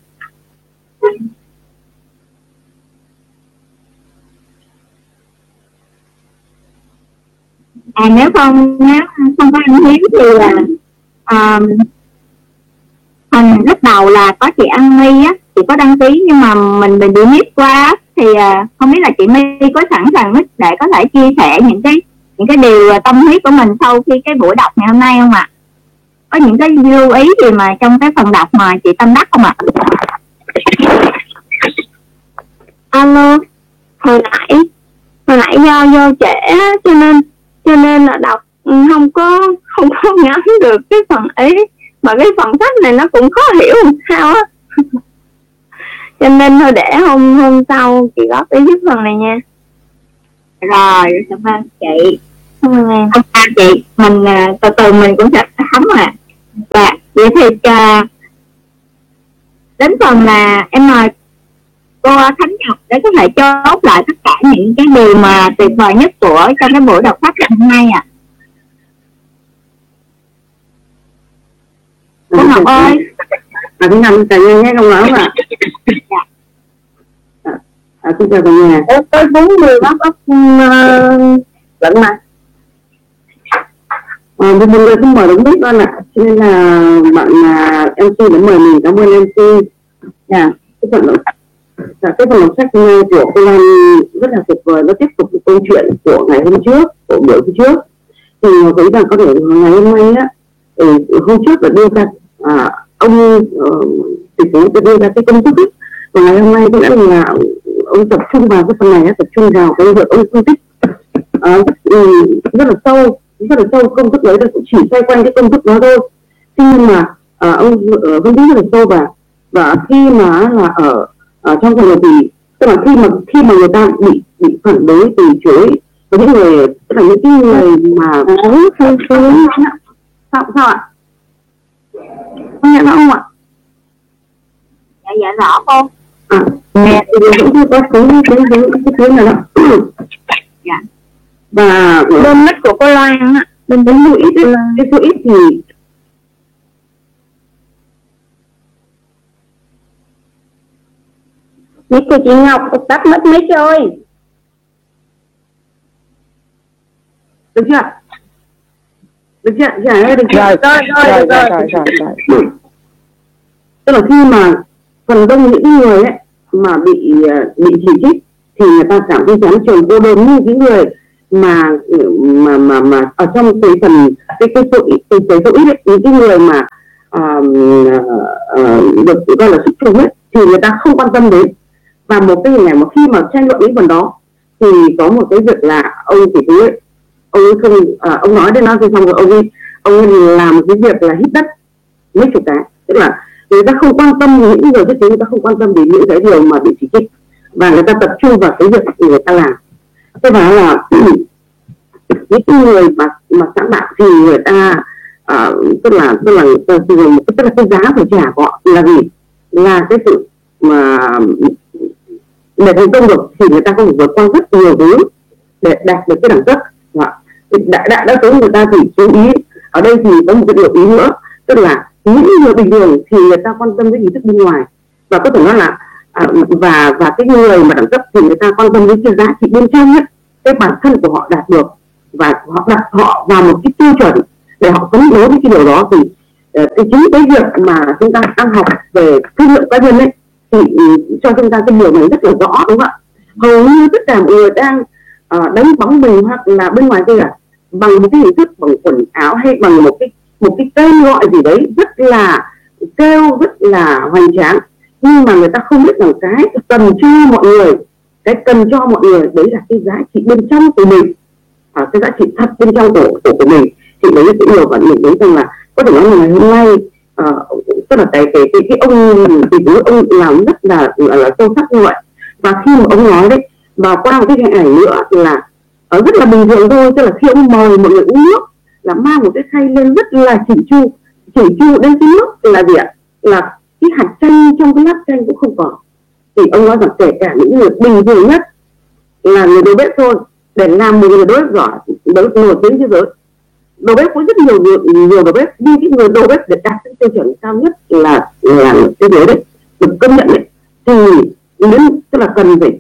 à à nếu không nếu không có ăn hiếm thì là à, um, hình lúc đầu là có chị ăn mi á chị có đăng ký nhưng mà mình mình bị miss qua thì uh, không biết là chị mi có sẵn sàng để có thể chia sẻ những cái những cái điều tâm huyết của mình sau khi cái buổi đọc ngày hôm nay không ạ? Có những cái lưu ý gì mà trong cái phần đọc mà chị tâm đắc không ạ?
Alo, hồi nãy hồi nãy do do trễ cho nên cho nên là đọc không có không có ngắm được cái phần ấy. Mà cái phần sách này nó cũng khó hiểu làm sao á. Cho nên thôi để hôm hôm sau chị góp ý giúp phần này nha.
Rồi cảm ơn chị. Cảm ơn em. À, chị. Mình à, từ từ mình cũng sẽ thấm à và vậy thì uh, đến phần là em mời cô Khánh Ngọc để có thể chốt lại tất cả những cái điều mà tuyệt vời nhất của trong cái buổi đọc sách ngày hôm nay ạ. À. Cô Ngọc ơi.
À, Thúy Ngọc cả nhà nhé, không mà. Dạ. À, xin chào cả nhà. Tới 40 bác ốc vẫn mà. À, mình không mời đúng biết con ạ. Cho nên là bạn là MC đã mời mình, cảm ơn MC. Dạ, cái phần Dạ, cái phần đọc sách của cô Lan rất là tuyệt vời nó tiếp tục cái câu chuyện của ngày hôm trước của buổi hôm trước. Thì thấy rằng có thể ngày hôm nay á thì hôm trước là đưa ra à, ông uh, tỷ phú đưa ra cái công thức ấy. và ngày hôm nay cũng đã là
ông tập trung vào cái phần này tập trung vào cái việc ông phân tích. À, rất là sâu rất là sâu công thức đấy là cũng chỉ xoay quanh cái công thức đó thôi. Nhưng mà à, ông phân tích rất là sâu và và khi mà là ở, ở trong trường hợp thì tức là khi mà khi mà người ta bị bị phản đối từ chối có những người tức là những cái người mà không không sao sao ạ? Nghe rõ không ạ?
Dạ dạ rõ cô.
À nghe thì cũng có thứ cái cái cái thứ này đó
dạ.
Và
bên mắt của cô Loan á.
bên bên số ít cái số ít thì
mic của chị Ngọc tắt mất mic rồi
được chưa? Được chưa? Dạ được chưa?
Rồi
rồi
rồi rồi. rồi rồi rồi
tức là khi mà phần đông những người ấy mà bị ờ, bị chỉ trích thì người ta cảm thấy chán trường cô đơn như những người mà mà mà mà ở trong cái phần cái cái số cái, cái số ít ấy, những cái người mà uh, uh, được gọi là xuất chúng ấy thì người ta không quan tâm đến và một cái hình ảnh mà khi mà tranh luận những phần đó thì có một cái việc là ông chỉ cứ ấy, ông ấy không à, ông nói đến nó thì xong rồi ông ấy ông ấy làm cái việc là hít đất mấy chục cái. Tức là người ta không quan tâm đến những người thiết kế người ta không quan tâm đến những cái điều mà bị chỉ trích. Và người ta tập trung vào cái việc người ta làm. Thế và là những người mà mà sáng tạo thì người ta à, tức là tức là tức là, tức là cái giá phải trả của họ là gì? Là cái sự mà để thành công được thì người ta có phải vượt qua rất nhiều thứ để đạt được cái đẳng cấp. Đã đã đã số người ta chỉ chú ý. Ở đây thì có một cái điều ý nữa tức là những người bình thường thì người ta quan tâm đến ý thức bên ngoài. Và có thể nói là à, và và cái người mà đẳng cấp thì người ta quan tâm đến cái giá trị bên trong nhất cái bản thân của họ đạt được. Và họ đặt họ vào một cái tiêu chuẩn để họ phấn đấu với cái điều đó. Thì ờ, cái chính cái việc mà chúng ta đang học về thương hiệu cá nhân ấy thì cho chúng ta cái điều này rất là rõ đúng không ạ? Hầu như tất cả mọi người đang ờ, uh, đánh bóng mình hoặc là bên ngoài kia bằng một cái hình thức bằng quần áo hay bằng một cái một cái tên gọi gì đấy rất là kêu rất là hoành tráng. Nhưng mà người ta không biết rằng cái cần cho mọi người cái cần cho mọi người đấy là cái giá trị bên trong của mình. À, cái giá trị thật bên trong của của, của mình. Thì đấy cũng nhiều bạn mình thấy rằng là có thể nói là ngày hôm nay uh, tức là cái cái cái, cái ông thì ông làm rất là, là là sâu sắc như vậy. Và khi mà ông nói đấy và qua một cái hình ảnh nữa là ở rất là bình thường thôi tức là khi ông mời mọi người uống nước là mang một cái khay lên rất là chỉnh chu chỉnh chu đến cái nước là gì ạ? Là cái hạt chanh trong cái lát chanh cũng không còn. Thì ông nói rằng kể cả những người bình thường nhất là người đầu bếp thôi để làm một người đối bếp giỏi đối nổi tiếng thế giới đầu bếp có rất nhiều nhiều, nhiều đầu bếp nhưng cái người đầu bếp để đạt cái tiêu chuẩn cao nhất là là thế giới đấy được công nhận đấy. Thì đến tức là cần phải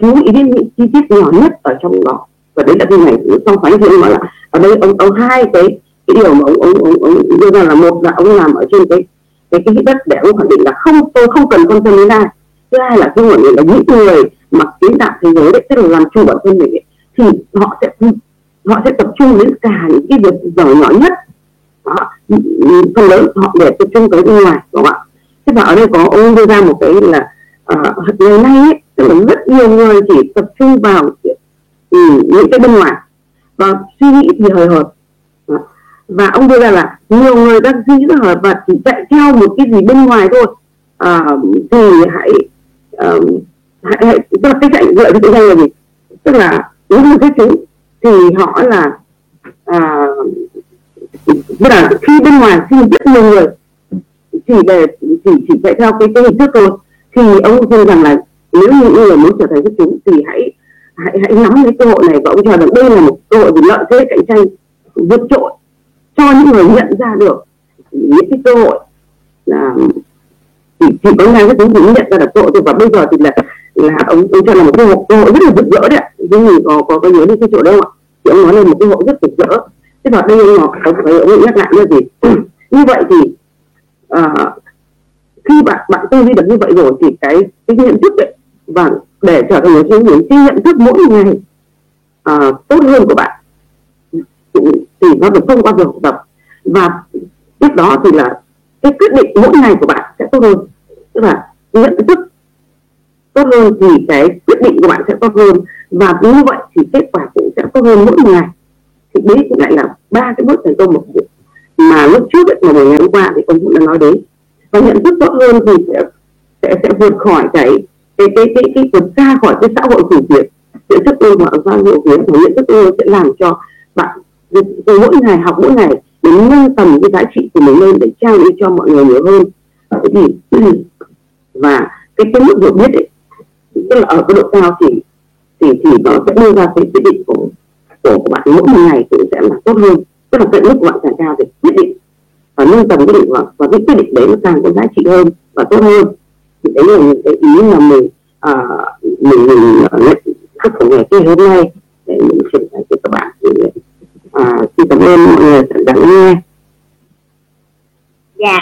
chú ý đến những chi tiết nhỏ nhất ở trong đó. Và đấy là cái này trong phái thì mà là ở đây ông ông hai cái cái điều mà ông ông ông, ông đưa ra là một là ông làm ở trên cái cái cái đất để ông khẳng định là không tôi không cần quan tâm đến ai thứ hai là cái nguồn là những người mà kiến tạo thế giới đấy tức là làm chủ bản thân mình ấy, thì họ sẽ họ sẽ tập trung đến cả những cái việc giỏi nhỏ nhất. Đó, phần lớn họ để tập trung tới bên ngoài đúng không ạ? Thế và ở đây có ông đưa ra một cái là uh, ngày nay ấy, tức là rất nhiều người chỉ tập trung vào ừ, những cái bên ngoài và suy nghĩ thì hời hợt. Và ông đưa ra là nhiều người đang suy nghĩ hời và chỉ chạy theo một cái gì bên ngoài thôi. À, thì hãy uh, hãy, hãy tức là cái chạy lợi cái danh là gì? Tức là nó là cái chính thì họ là à, tức là khi bên ngoài khi rất nhiều người chỉ để chỉ chỉ chạy theo cái cái hình thức thôi. Thì ông khuyên rằng là nếu như người muốn trở thành cái chúng thì hãy hãy hãy nắm lấy cơ hội này và ông cho rằng đây là một cơ hội về lợi thế cạnh tranh vượt trội cho những người nhận ra được những cái cơ hội. Là chỉ, chỉ có ngay cái chúng thì nhận ra được cơ hội thôi và bây giờ thì là là ông ông cho là một cơ hội cơ hội rất là rực rỡ đấy nhưng có có có nhớ đến cái chỗ đâu ạ? Thì ông nói là một cơ hội rất rực rỡ thế và đây ông ông phải ông nhắc lại như gì như vậy thì uh, khi bạn bạn tư duy được như vậy rồi thì cái cái nhận thức ấy và để trở thành một cái những cái nhận thức mỗi ngày uh, tốt hơn của bạn thì nó được thông qua việc học tập. Và tiếp đó thì là cái quyết định mỗi ngày của bạn sẽ tốt hơn. Tức là nhận thức tốt hơn thì cái quyết định của bạn sẽ tốt hơn và như vậy thì kết quả cũng sẽ tốt hơn mỗi ngày. Thì đấy cũng lại là ba cái bước thành công một vụ. Mà lúc trước ấy, mà buổi ngày hôm qua thì ông cũng đã nói đến. Và nhận thức tốt hơn thì sẽ sẽ, sẽ vượt khỏi cái cái cái cái cái vượt ra khỏi cái xã hội chủ nghĩa nhận thức ưu và giao hiệu hiến và nhận thức ưu sẽ làm cho bạn mỗi ngày học mỗi ngày để nâng tầm cái giá trị của mình lên để trao đi cho mọi người nhiều hơn. Thế thì và cái cái mức hiểu biết ấy tức là ở cái độ cao thì thì thì nó sẽ đưa ra cái quyết định của của, của bạn. Mỗi một ngày cũng sẽ là tốt hơn. Tức là cái mức của bạn càng cao thì quyết định và nâng tầm quyết định và, và cái quyết định đấy nó càng có giá trị hơn và tốt hơn. Thì đấy là những cái ý mà mình à, mình mình à, nhận khắc của ngày kia hôm nay để mình truyền tải cho các bạn. Thì à, xin cảm ơn mọi người đã lắng nghe.
Dạ.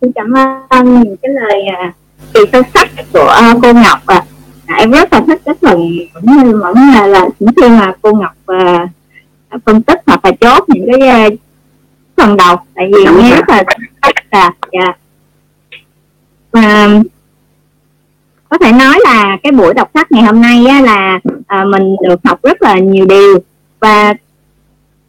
Xin cảm ơn những cái lời uh, sâu sắc của uh, cô Ngọc à à. em rất là thích cái phần cũng như vẫn là, là những khi mà cô Ngọc uh, phân tích hoặc là chốt những cái uh, phần đầu tại vì nghe rất là à, dạ. à, có thể nói là cái buổi đọc sách ngày hôm nay á, là à, mình được học rất là nhiều điều và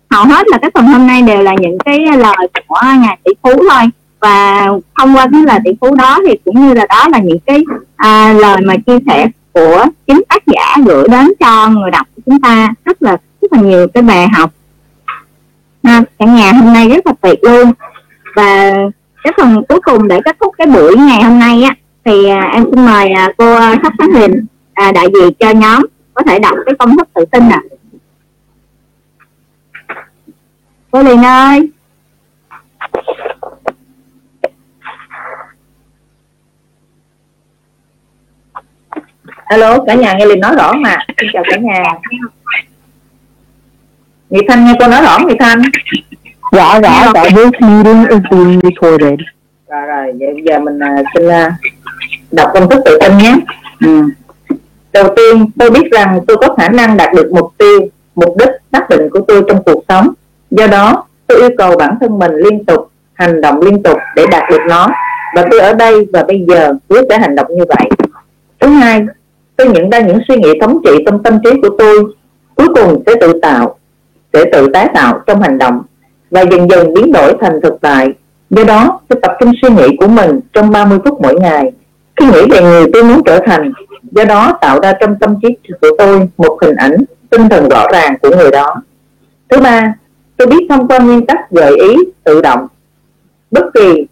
hầu hết là cái phần hôm nay đều là những cái lời của nhà tỷ phú thôi và thông qua cái lời tỷ phú đó thì cũng như là đó là những cái à, lời mà chia sẻ của chính tác giả gửi đến cho người đọc của chúng ta rất là rất là nhiều cái bài học. À, cả nhà hôm nay rất là tuyệt luôn. Và cái phần cuối cùng để kết thúc cái buổi ngày hôm nay á thì à, em xin mời à, cô Thất Sáng Hình à, đại diện cho nhóm có thể đọc cái công thức tự tin ạ. À. cô Liền ơi.
Alo cả nhà nghe liền nói rõ mà. Xin chào cả nhà. Nghị Thanh nghe cô nói rõ Nghị Thanh.
Dạ dạ dạ This meeting is being recorded.
Rồi rồi vậy bây giờ mình uh, xin uh, đọc công thức tự tin nhé. Ừ. Đầu tiên tôi biết rằng tôi có khả năng đạt được mục tiêu Mục đích xác định của tôi trong cuộc sống. Do đó tôi yêu cầu bản thân mình liên tục Hành động liên tục để đạt được nó. Và tôi ở đây và bây giờ quyết sẽ hành động như vậy. Thứ hai tôi nhận ra những suy nghĩ thống trị trong tâm trí của tôi cuối cùng sẽ tự tạo, sẽ tự tái tạo trong hành động và dần dần biến đổi thành thực tại. Do đó, tôi tập trung suy nghĩ của mình trong 30 phút mỗi ngày. Khi nghĩ về người tôi muốn trở thành, do đó tạo ra trong tâm trí của tôi một hình ảnh tinh thần rõ ràng của người đó. Thứ ba, tôi biết thông qua nguyên tắc gợi ý tự động. Bất kỳ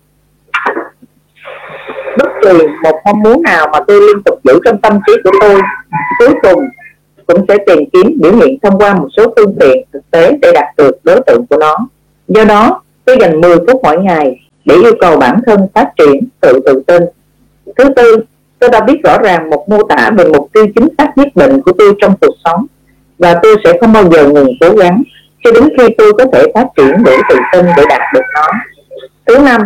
bất kỳ một mong muốn nào mà tôi liên tục giữ trong tâm trí của tôi, cuối cùng cũng sẽ tìm kiếm biểu hiện thông qua một số phương tiện thực tế để đạt được đối tượng của nó. Do đó tôi dành 10 phút mỗi ngày để yêu cầu bản thân phát triển tự tự tin. Thứ tư, tôi đã biết rõ ràng một mô tả về mục tiêu chính xác nhất định của tôi trong cuộc sống và tôi sẽ không bao giờ ngừng cố gắng cho đến khi tôi có thể phát triển đủ tự tin để đạt được nó. Thứ năm,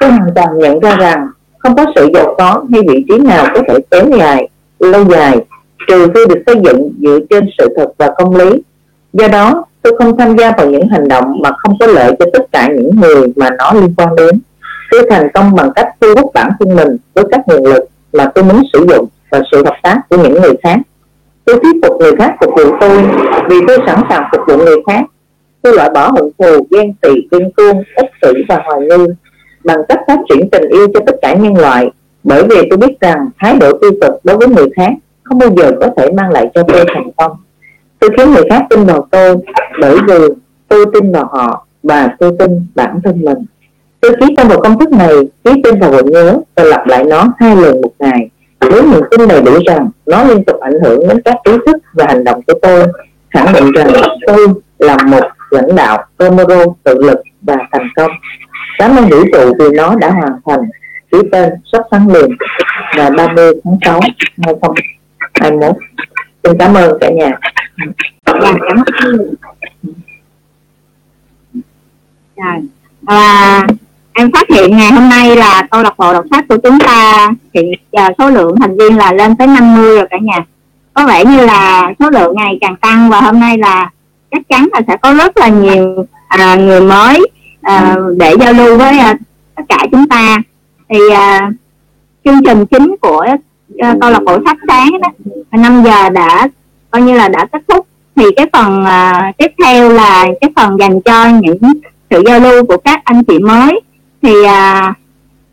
tôi hoàn toàn nhận ra rằng không có sự giàu có hay vị trí nào có thể kéo dài, lâu dài, trừ khi được xây dựng dựa trên sự thật và công lý. Do đó, tôi không tham gia vào những hành động mà không có lợi cho tất cả những người mà nó liên quan đến. Tôi thành công bằng cách thu hút bản thân mình với các nguồn lực mà tôi muốn sử dụng và sự hợp tác của những người khác. Tôi thuyết phục người khác phục vụ tôi vì tôi sẵn sàng phục vụ người khác. Tôi loại bỏ hận thù, ghen tị ghen tuông ích kỷ và hoài nghi bằng cách phát triển tình yêu cho tất cả nhân loại. Bởi vì tôi biết rằng thái độ tiêu cực đối với người khác không bao giờ có thể mang lại cho tôi thành công. Tôi khiến người khác tin vào tôi bởi vì tôi tin vào họ và tôi tin bản thân mình. Tôi ký tên vào công thức này, ký tên vào bộ nhớ và lặp lại nó hai lần một ngày. Với niềm tin đầy đủ rằng nó liên tục ảnh hưởng đến các ý thức và hành động của tôi, khẳng định rằng tôi là một lãnh đạo Tomoro tự lực và thành công cảm ơn vũ trụ vì nó đã hoàn thành ký tên sắp sáng liền. Ngày 30 tháng 6 2021 xin cảm ơn cả nhà.
Và em phát hiện ngày hôm nay là câu lạc bộ đọc sách của chúng ta thì giờ số lượng thành viên là lên tới 50 rồi cả nhà. Có vẻ như là số lượng ngày càng tăng và hôm nay là chắc chắn là sẽ có rất là nhiều à, người mới À, để giao lưu với à, tất cả chúng ta. Thì à, chương trình chính của uh, câu lạc bộ sách sáng đó 5 giờ đã coi như là đã kết thúc. Thì cái phần uh, tiếp theo là cái phần dành cho những sự giao lưu của các anh chị mới. Thì uh,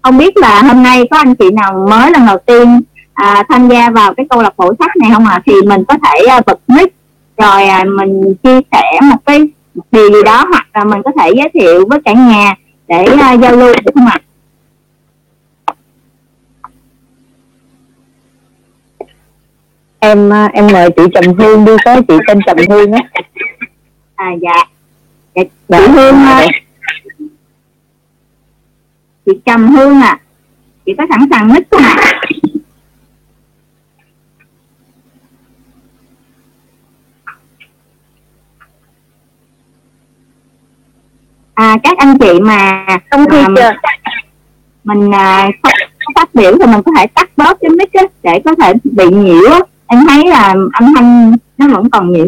không biết là hôm nay có anh chị nào mới lần đầu tiên à, tham gia vào cái câu lạc bộ sách này không ạ? À? thì mình có thể à, bật mic rồi à, mình chia sẻ một cái điều gì đó hoặc là mình có thể giới thiệu với cả nhà để à, giao lưu được không ạ? À?
em à, em mời chị Trầm Hương đi có chị tên Trầm Hương á.
À dạ. Dạ chị Hương ơi chị Trầm Hương à chị có sẵn sàng mic không ạ à? các anh chị mà
không khi
à, mình à, phát biểu thì mình có thể tắt bớt cái mic á để có thể bị nhiễu á. Em thấy là âm thanh nó vẫn còn nhiễu.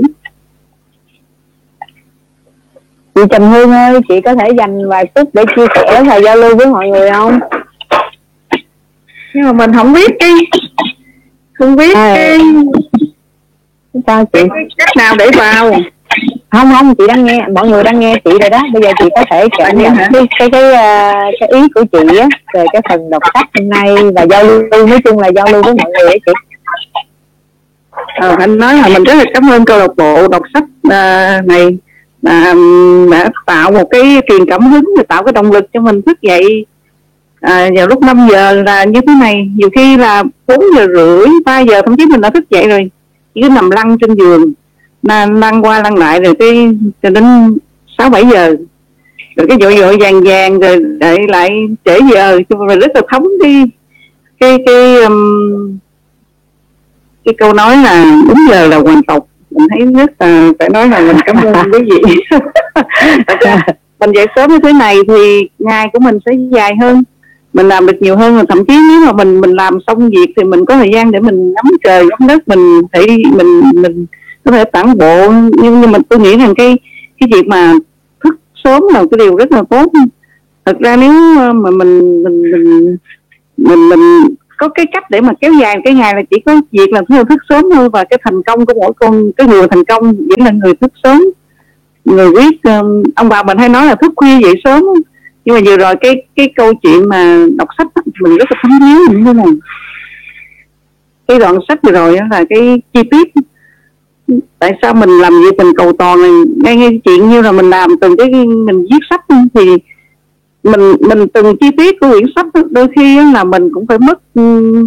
Chị Trầm Hương ơi chị có thể dành vài phút để chia sẻ và giao lưu với mọi người không?
Nhưng mà mình không biết cái không biết à, cái
sao chị?
Cách nào để vào
không không chị đang nghe. Mọi người đang nghe chị rồi đó. Bây giờ chị có thể cảm nhận cái cái cái, uh, cái ý của chị á về cái phần đọc sách hôm nay và giao lưu. Nói chung là giao lưu với mọi người ấy chị.
Ờ, anh nói là mình rất là cảm ơn câu lạc bộ đọc sách uh, này. Mà đã tạo một cái truyền cảm hứng và tạo cái động lực cho mình thức dậy à, vào lúc 5 giờ là như thế này. Nhiều khi là 4 giờ rưỡi 3 giờ thậm chí mình đã thức dậy rồi. Chỉ cứ nằm lăn trên giường lăn qua lăn lại rồi cái cho đến sáu bảy giờ. Rồi cái vội vội vàng vàng rồi đợi lại trễ giờ. Mình rất là thấm đi cái cái um, cái câu nói là đúng giờ là hoàn tộc mình thấy rất là phải nói là mình cảm ơn quý vị. Mình dậy sớm như thế này thì ngày của mình sẽ dài hơn. Mình làm được nhiều hơn thậm chí nếu mà mình mình làm xong việc thì mình có thời gian để mình ngắm trời ngắm đất mình thể mình mình có thể tản bộ nhưng nhưng mà tôi nghĩ rằng cái cái việc mà thức sớm là cái điều rất là tốt. Thật ra nếu ờ, mà mình mình mình mình, mình có cái cách để mà kéo dài cái ngày là chỉ có việc là thức sớm thôi và cái thành công của mỗi con cái người thành công vẫn là người thức sớm. Người viết ờ, ông bà mình hay nói là thức khuya dậy sớm. Nhưng mà vừa rồi cái cái câu chuyện mà đọc sách mình rất là thấm thía như thế này. Cái đoạn sách vừa rồi là cái chi tiết tại sao mình làm gì mình cầu toàn này ngay ngay chuyện như là mình làm từng cái mình viết sách thì mình mình từng chi tiết của quyển sách đôi khi là mình cũng phải mất ừ,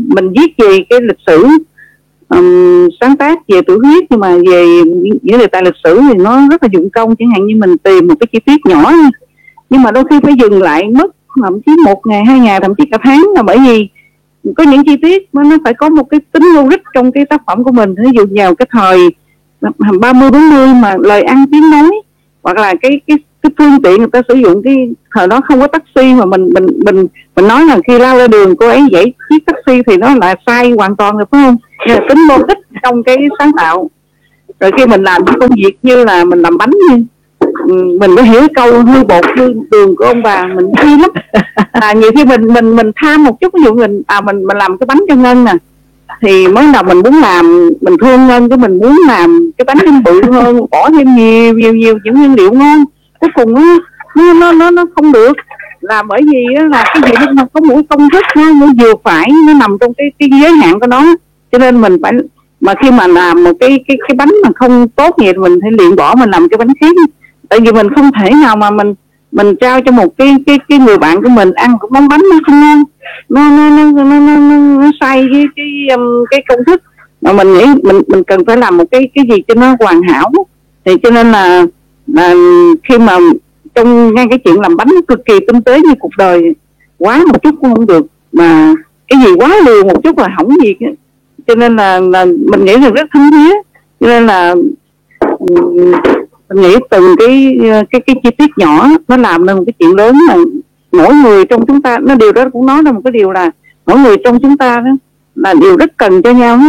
mình viết về cái lịch sử um, sáng tác về tiểu thuyết nhưng mà về những đề tài lịch sử thì nó rất là dụng công chẳng hạn như mình tìm một cái chi tiết nhỏ nhưng mà đôi khi phải dừng lại mất thậm chí một ngày hai ngày thậm chí cả tháng là bởi vì có những chi tiết nó phải có một cái tính logic trong cái tác phẩm của mình. Ví dụ vào cái thời ba mươi bốn mươi mà lời ăn tiếng nói hoặc là cái cái cái phương tiện người ta sử dụng cái thời đó không có taxi mà mình mình mình mình nói là khi lao ra đường cô ấy dãy chiếc taxi thì nó là sai hoàn toàn rồi phải không? Nên là tính logic trong cái sáng tạo. Rồi khi mình làm cái công việc như là mình làm bánh như ừ, mình có hiểu câu hư bột hư đường của ông bà mình hay lắm. À, nhiều khi mình mình mình tham một chút ví dụ mình à mình mình làm cái bánh cho ngân nè thì mới đầu mình muốn làm mình thương hơn cái mình muốn làm cái bánh thêm bự hơn bỏ thêm nhiều nhiều nhiều những nguyên liệu ngon. Cuối cùng nó nó nó nó không được. Là bởi vì là cái gì nó có mỗi công thức nó, nó vừa phải nó nằm trong cái cái giới hạn của nó. Cho nên mình phải mà khi mà làm một cái cái cái bánh mà không tốt vậy mình phải liền bỏ mình làm cái bánh khác. Tại vì mình không thể nào mà mình mình trao cho một cái cái cái người bạn của mình ăn cũng món bánh nó không ngon. Nó nó nó nó nó, nó, nó sai cái cái um, cái công thức. Mà mình nghĩ mình mình cần phải làm một cái cái gì cho nó hoàn hảo. Thì cho nên là, là khi mà trong ngay cái chuyện làm bánh cực kỳ tinh tế như cuộc đời quá một chút cũng không được. Mà cái gì quá liều một chút là hỏng gì cho nên là, là mình nghĩ là rất thấm thía. Cho nên là mình nghĩ từng cái ờ, cái cái chi tiết nhỏ nó làm nên một cái chuyện lớn mà mỗi người trong chúng ta nó điều đó cũng nói ra một cái điều là mỗi người trong chúng ta đó là điều rất cần cho nhau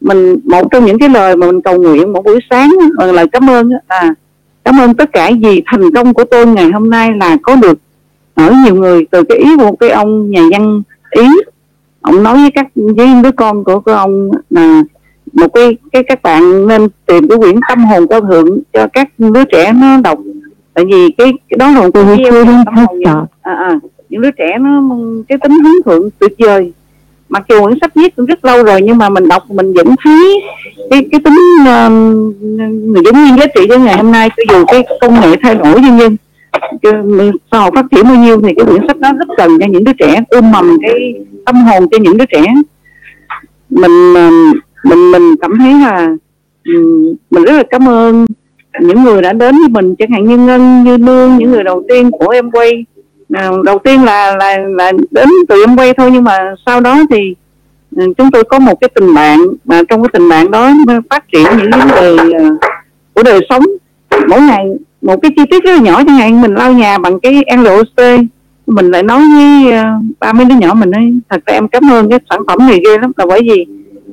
mình một trong những cái lời mà mình cầu nguyện một buổi sáng là lời cảm ơn là cảm ơn tất cả vì thành công của tôi ngày hôm nay là có được ở nhiều người từ cái ý của một cái ông nhà văn ý. Ông nói với các với đứa con của, của ông là một cái cái các bạn nên tìm cái quyển tâm hồn cao thượng cho các đứa trẻ nó đọc. Tại vì cái, cái đó là một hồn à, à, những đứa trẻ nó cái tính hướng thượng tuyệt vời. Mặc dù quyển sách viết cũng rất lâu rồi nhưng mà mình đọc mình vẫn thấy cái cái tính uh, giống như giá trị cho ngày hôm nay cho dù cái công nghệ thay đổi nhân nhân xã hội phát triển bao nhiêu thì cái quyển sách đó rất cần cho những đứa trẻ ươm mầm cái tâm hồn cho những đứa trẻ. Mình mình mình cảm thấy là mình rất là cảm ơn những người đã đến với mình chẳng hạn như ngân như nương những người đầu tiên của em quay. À, đầu tiên là là là đến từ em quay thôi nhưng mà sau đó thì chúng tôi có một cái tình bạn mà trong cái tình bạn đó phát triển những vấn đề ờ, của đời sống. Mỗi ngày một cái chi tiết rất là nhỏ chẳng hạn mình lau nhà bằng cái LOC mình lại nói với ờ, ba mấy đứa nhỏ mình ấy thật ra em cảm ơn cái sản phẩm này ghê lắm là bởi vì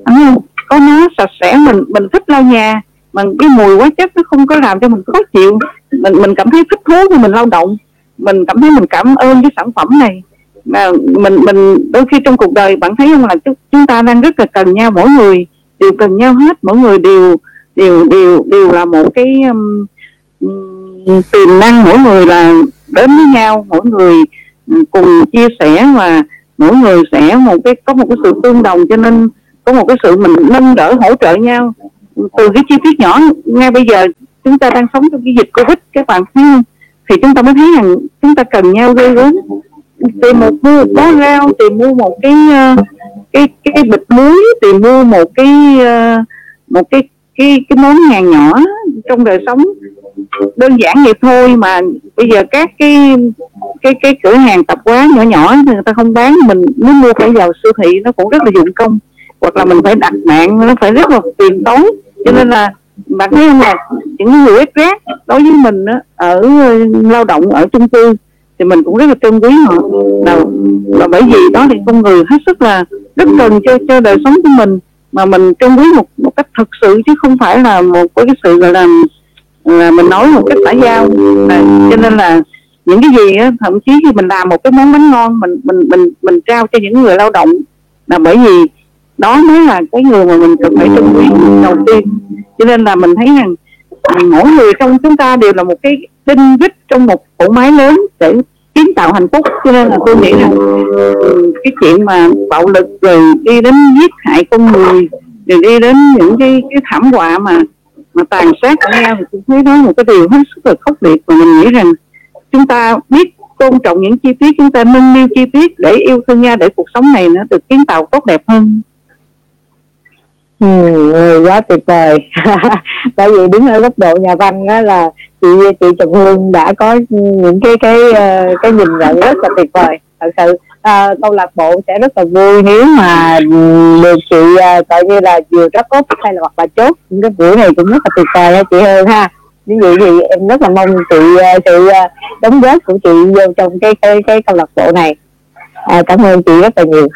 anh có nó sạch sẽ mình mình thích lau nhà mà cái mùi quá chất nó không có làm cho mình khó chịu. Mình mình cảm thấy thích thú khi mình lao động. Mình cảm thấy mình cảm ơn cái sản phẩm này. Mà mình mình đôi khi trong cuộc đời bạn thấy không là chúng ta đang rất là cần nhau mỗi người đều cần nhau hết mỗi người đều đều đều đều là một cái um, um tiềm năng mỗi người là đến với nhau mỗi người ừ, cùng chia sẻ và mỗi người sẽ một cái có một cái sự tương đồng cho nên có một cái sự mình nâng đỡ hỗ trợ nhau. Từ cái chi tiết nhỏ ngay bây giờ chúng ta đang sống trong cái dịch covid các bạn thấy không? Thì chúng ta mới thấy rằng chúng ta cần nhau gây gớm. Tìm một mua một bó rau tìm mua một cái ờ, cái cái, cái bịch muối tìm mua một cái ờ, một cái cái cái món hàng nhỏ trong đời sống. Đơn giản vậy thôi mà bây giờ các cái cái cái cửa hàng tạp hóa nhỏ nhỏ thì người ta không bán mình nếu mua phải vào siêu thị nó cũng rất là dụng công hoặc là mình phải đặt mạng nó phải rất là tiền tốn cho nên là bạn thấy không là những người ít rác đối với mình ở ờ, lao động ở chung cư thì mình cũng rất là trân quý họ. Là, là bởi vì đó thì con người hết sức là rất cần cho cho đời sống của mình mà mình trân quý một một cách thật sự chứ không phải là một cái sự gọi là là mình nói một cách xã giao. À, cho nên là những cái gì á, thậm chí khi mình làm một cái món bánh ngon mình mình mình mình trao cho những người lao động là bởi vì đó mới là cái người mà mình cần phải trân quý đầu tiên. Cho nên là mình thấy rằng mỗi người trong chúng ta đều là một cái đinh vít trong một tổ máy lớn để kiến tạo hạnh phúc. Cho nên là tôi nghĩ rằng cái chuyện mà bạo lực rồi đi đến giết hại con người rồi đi đến những cái cái thảm họa mà mà tàn sát nhau thì tôi thấy đó một cái điều hết sức là khốc liệt. Và mình nghĩ rằng chúng ta biết tôn trọng những chi tiết chúng ta nâng niu chi tiết để yêu thương nhau để cuộc sống này nó được kiến tạo tốt đẹp hơn
Ừ, ừ, quá tuyệt vời. Tại vì đứng ở góc độ nhà văn đó là chị chị Trần Hương đã có những cái cái ờ, cái nhìn nhận rất là tuyệt vời thật sự. À, câu lạc bộ sẽ rất là vui nếu mà được chị à, coi như là vừa rất tốt hay là hoặc là chốt. Những cái buổi này cũng rất là tuyệt vời đó chị Hương ha. Như vậy thì em rất là mong chị sự đóng góp của chị vô trong cái cái cái câu lạc bộ này. À, cảm ơn chị rất là nhiều.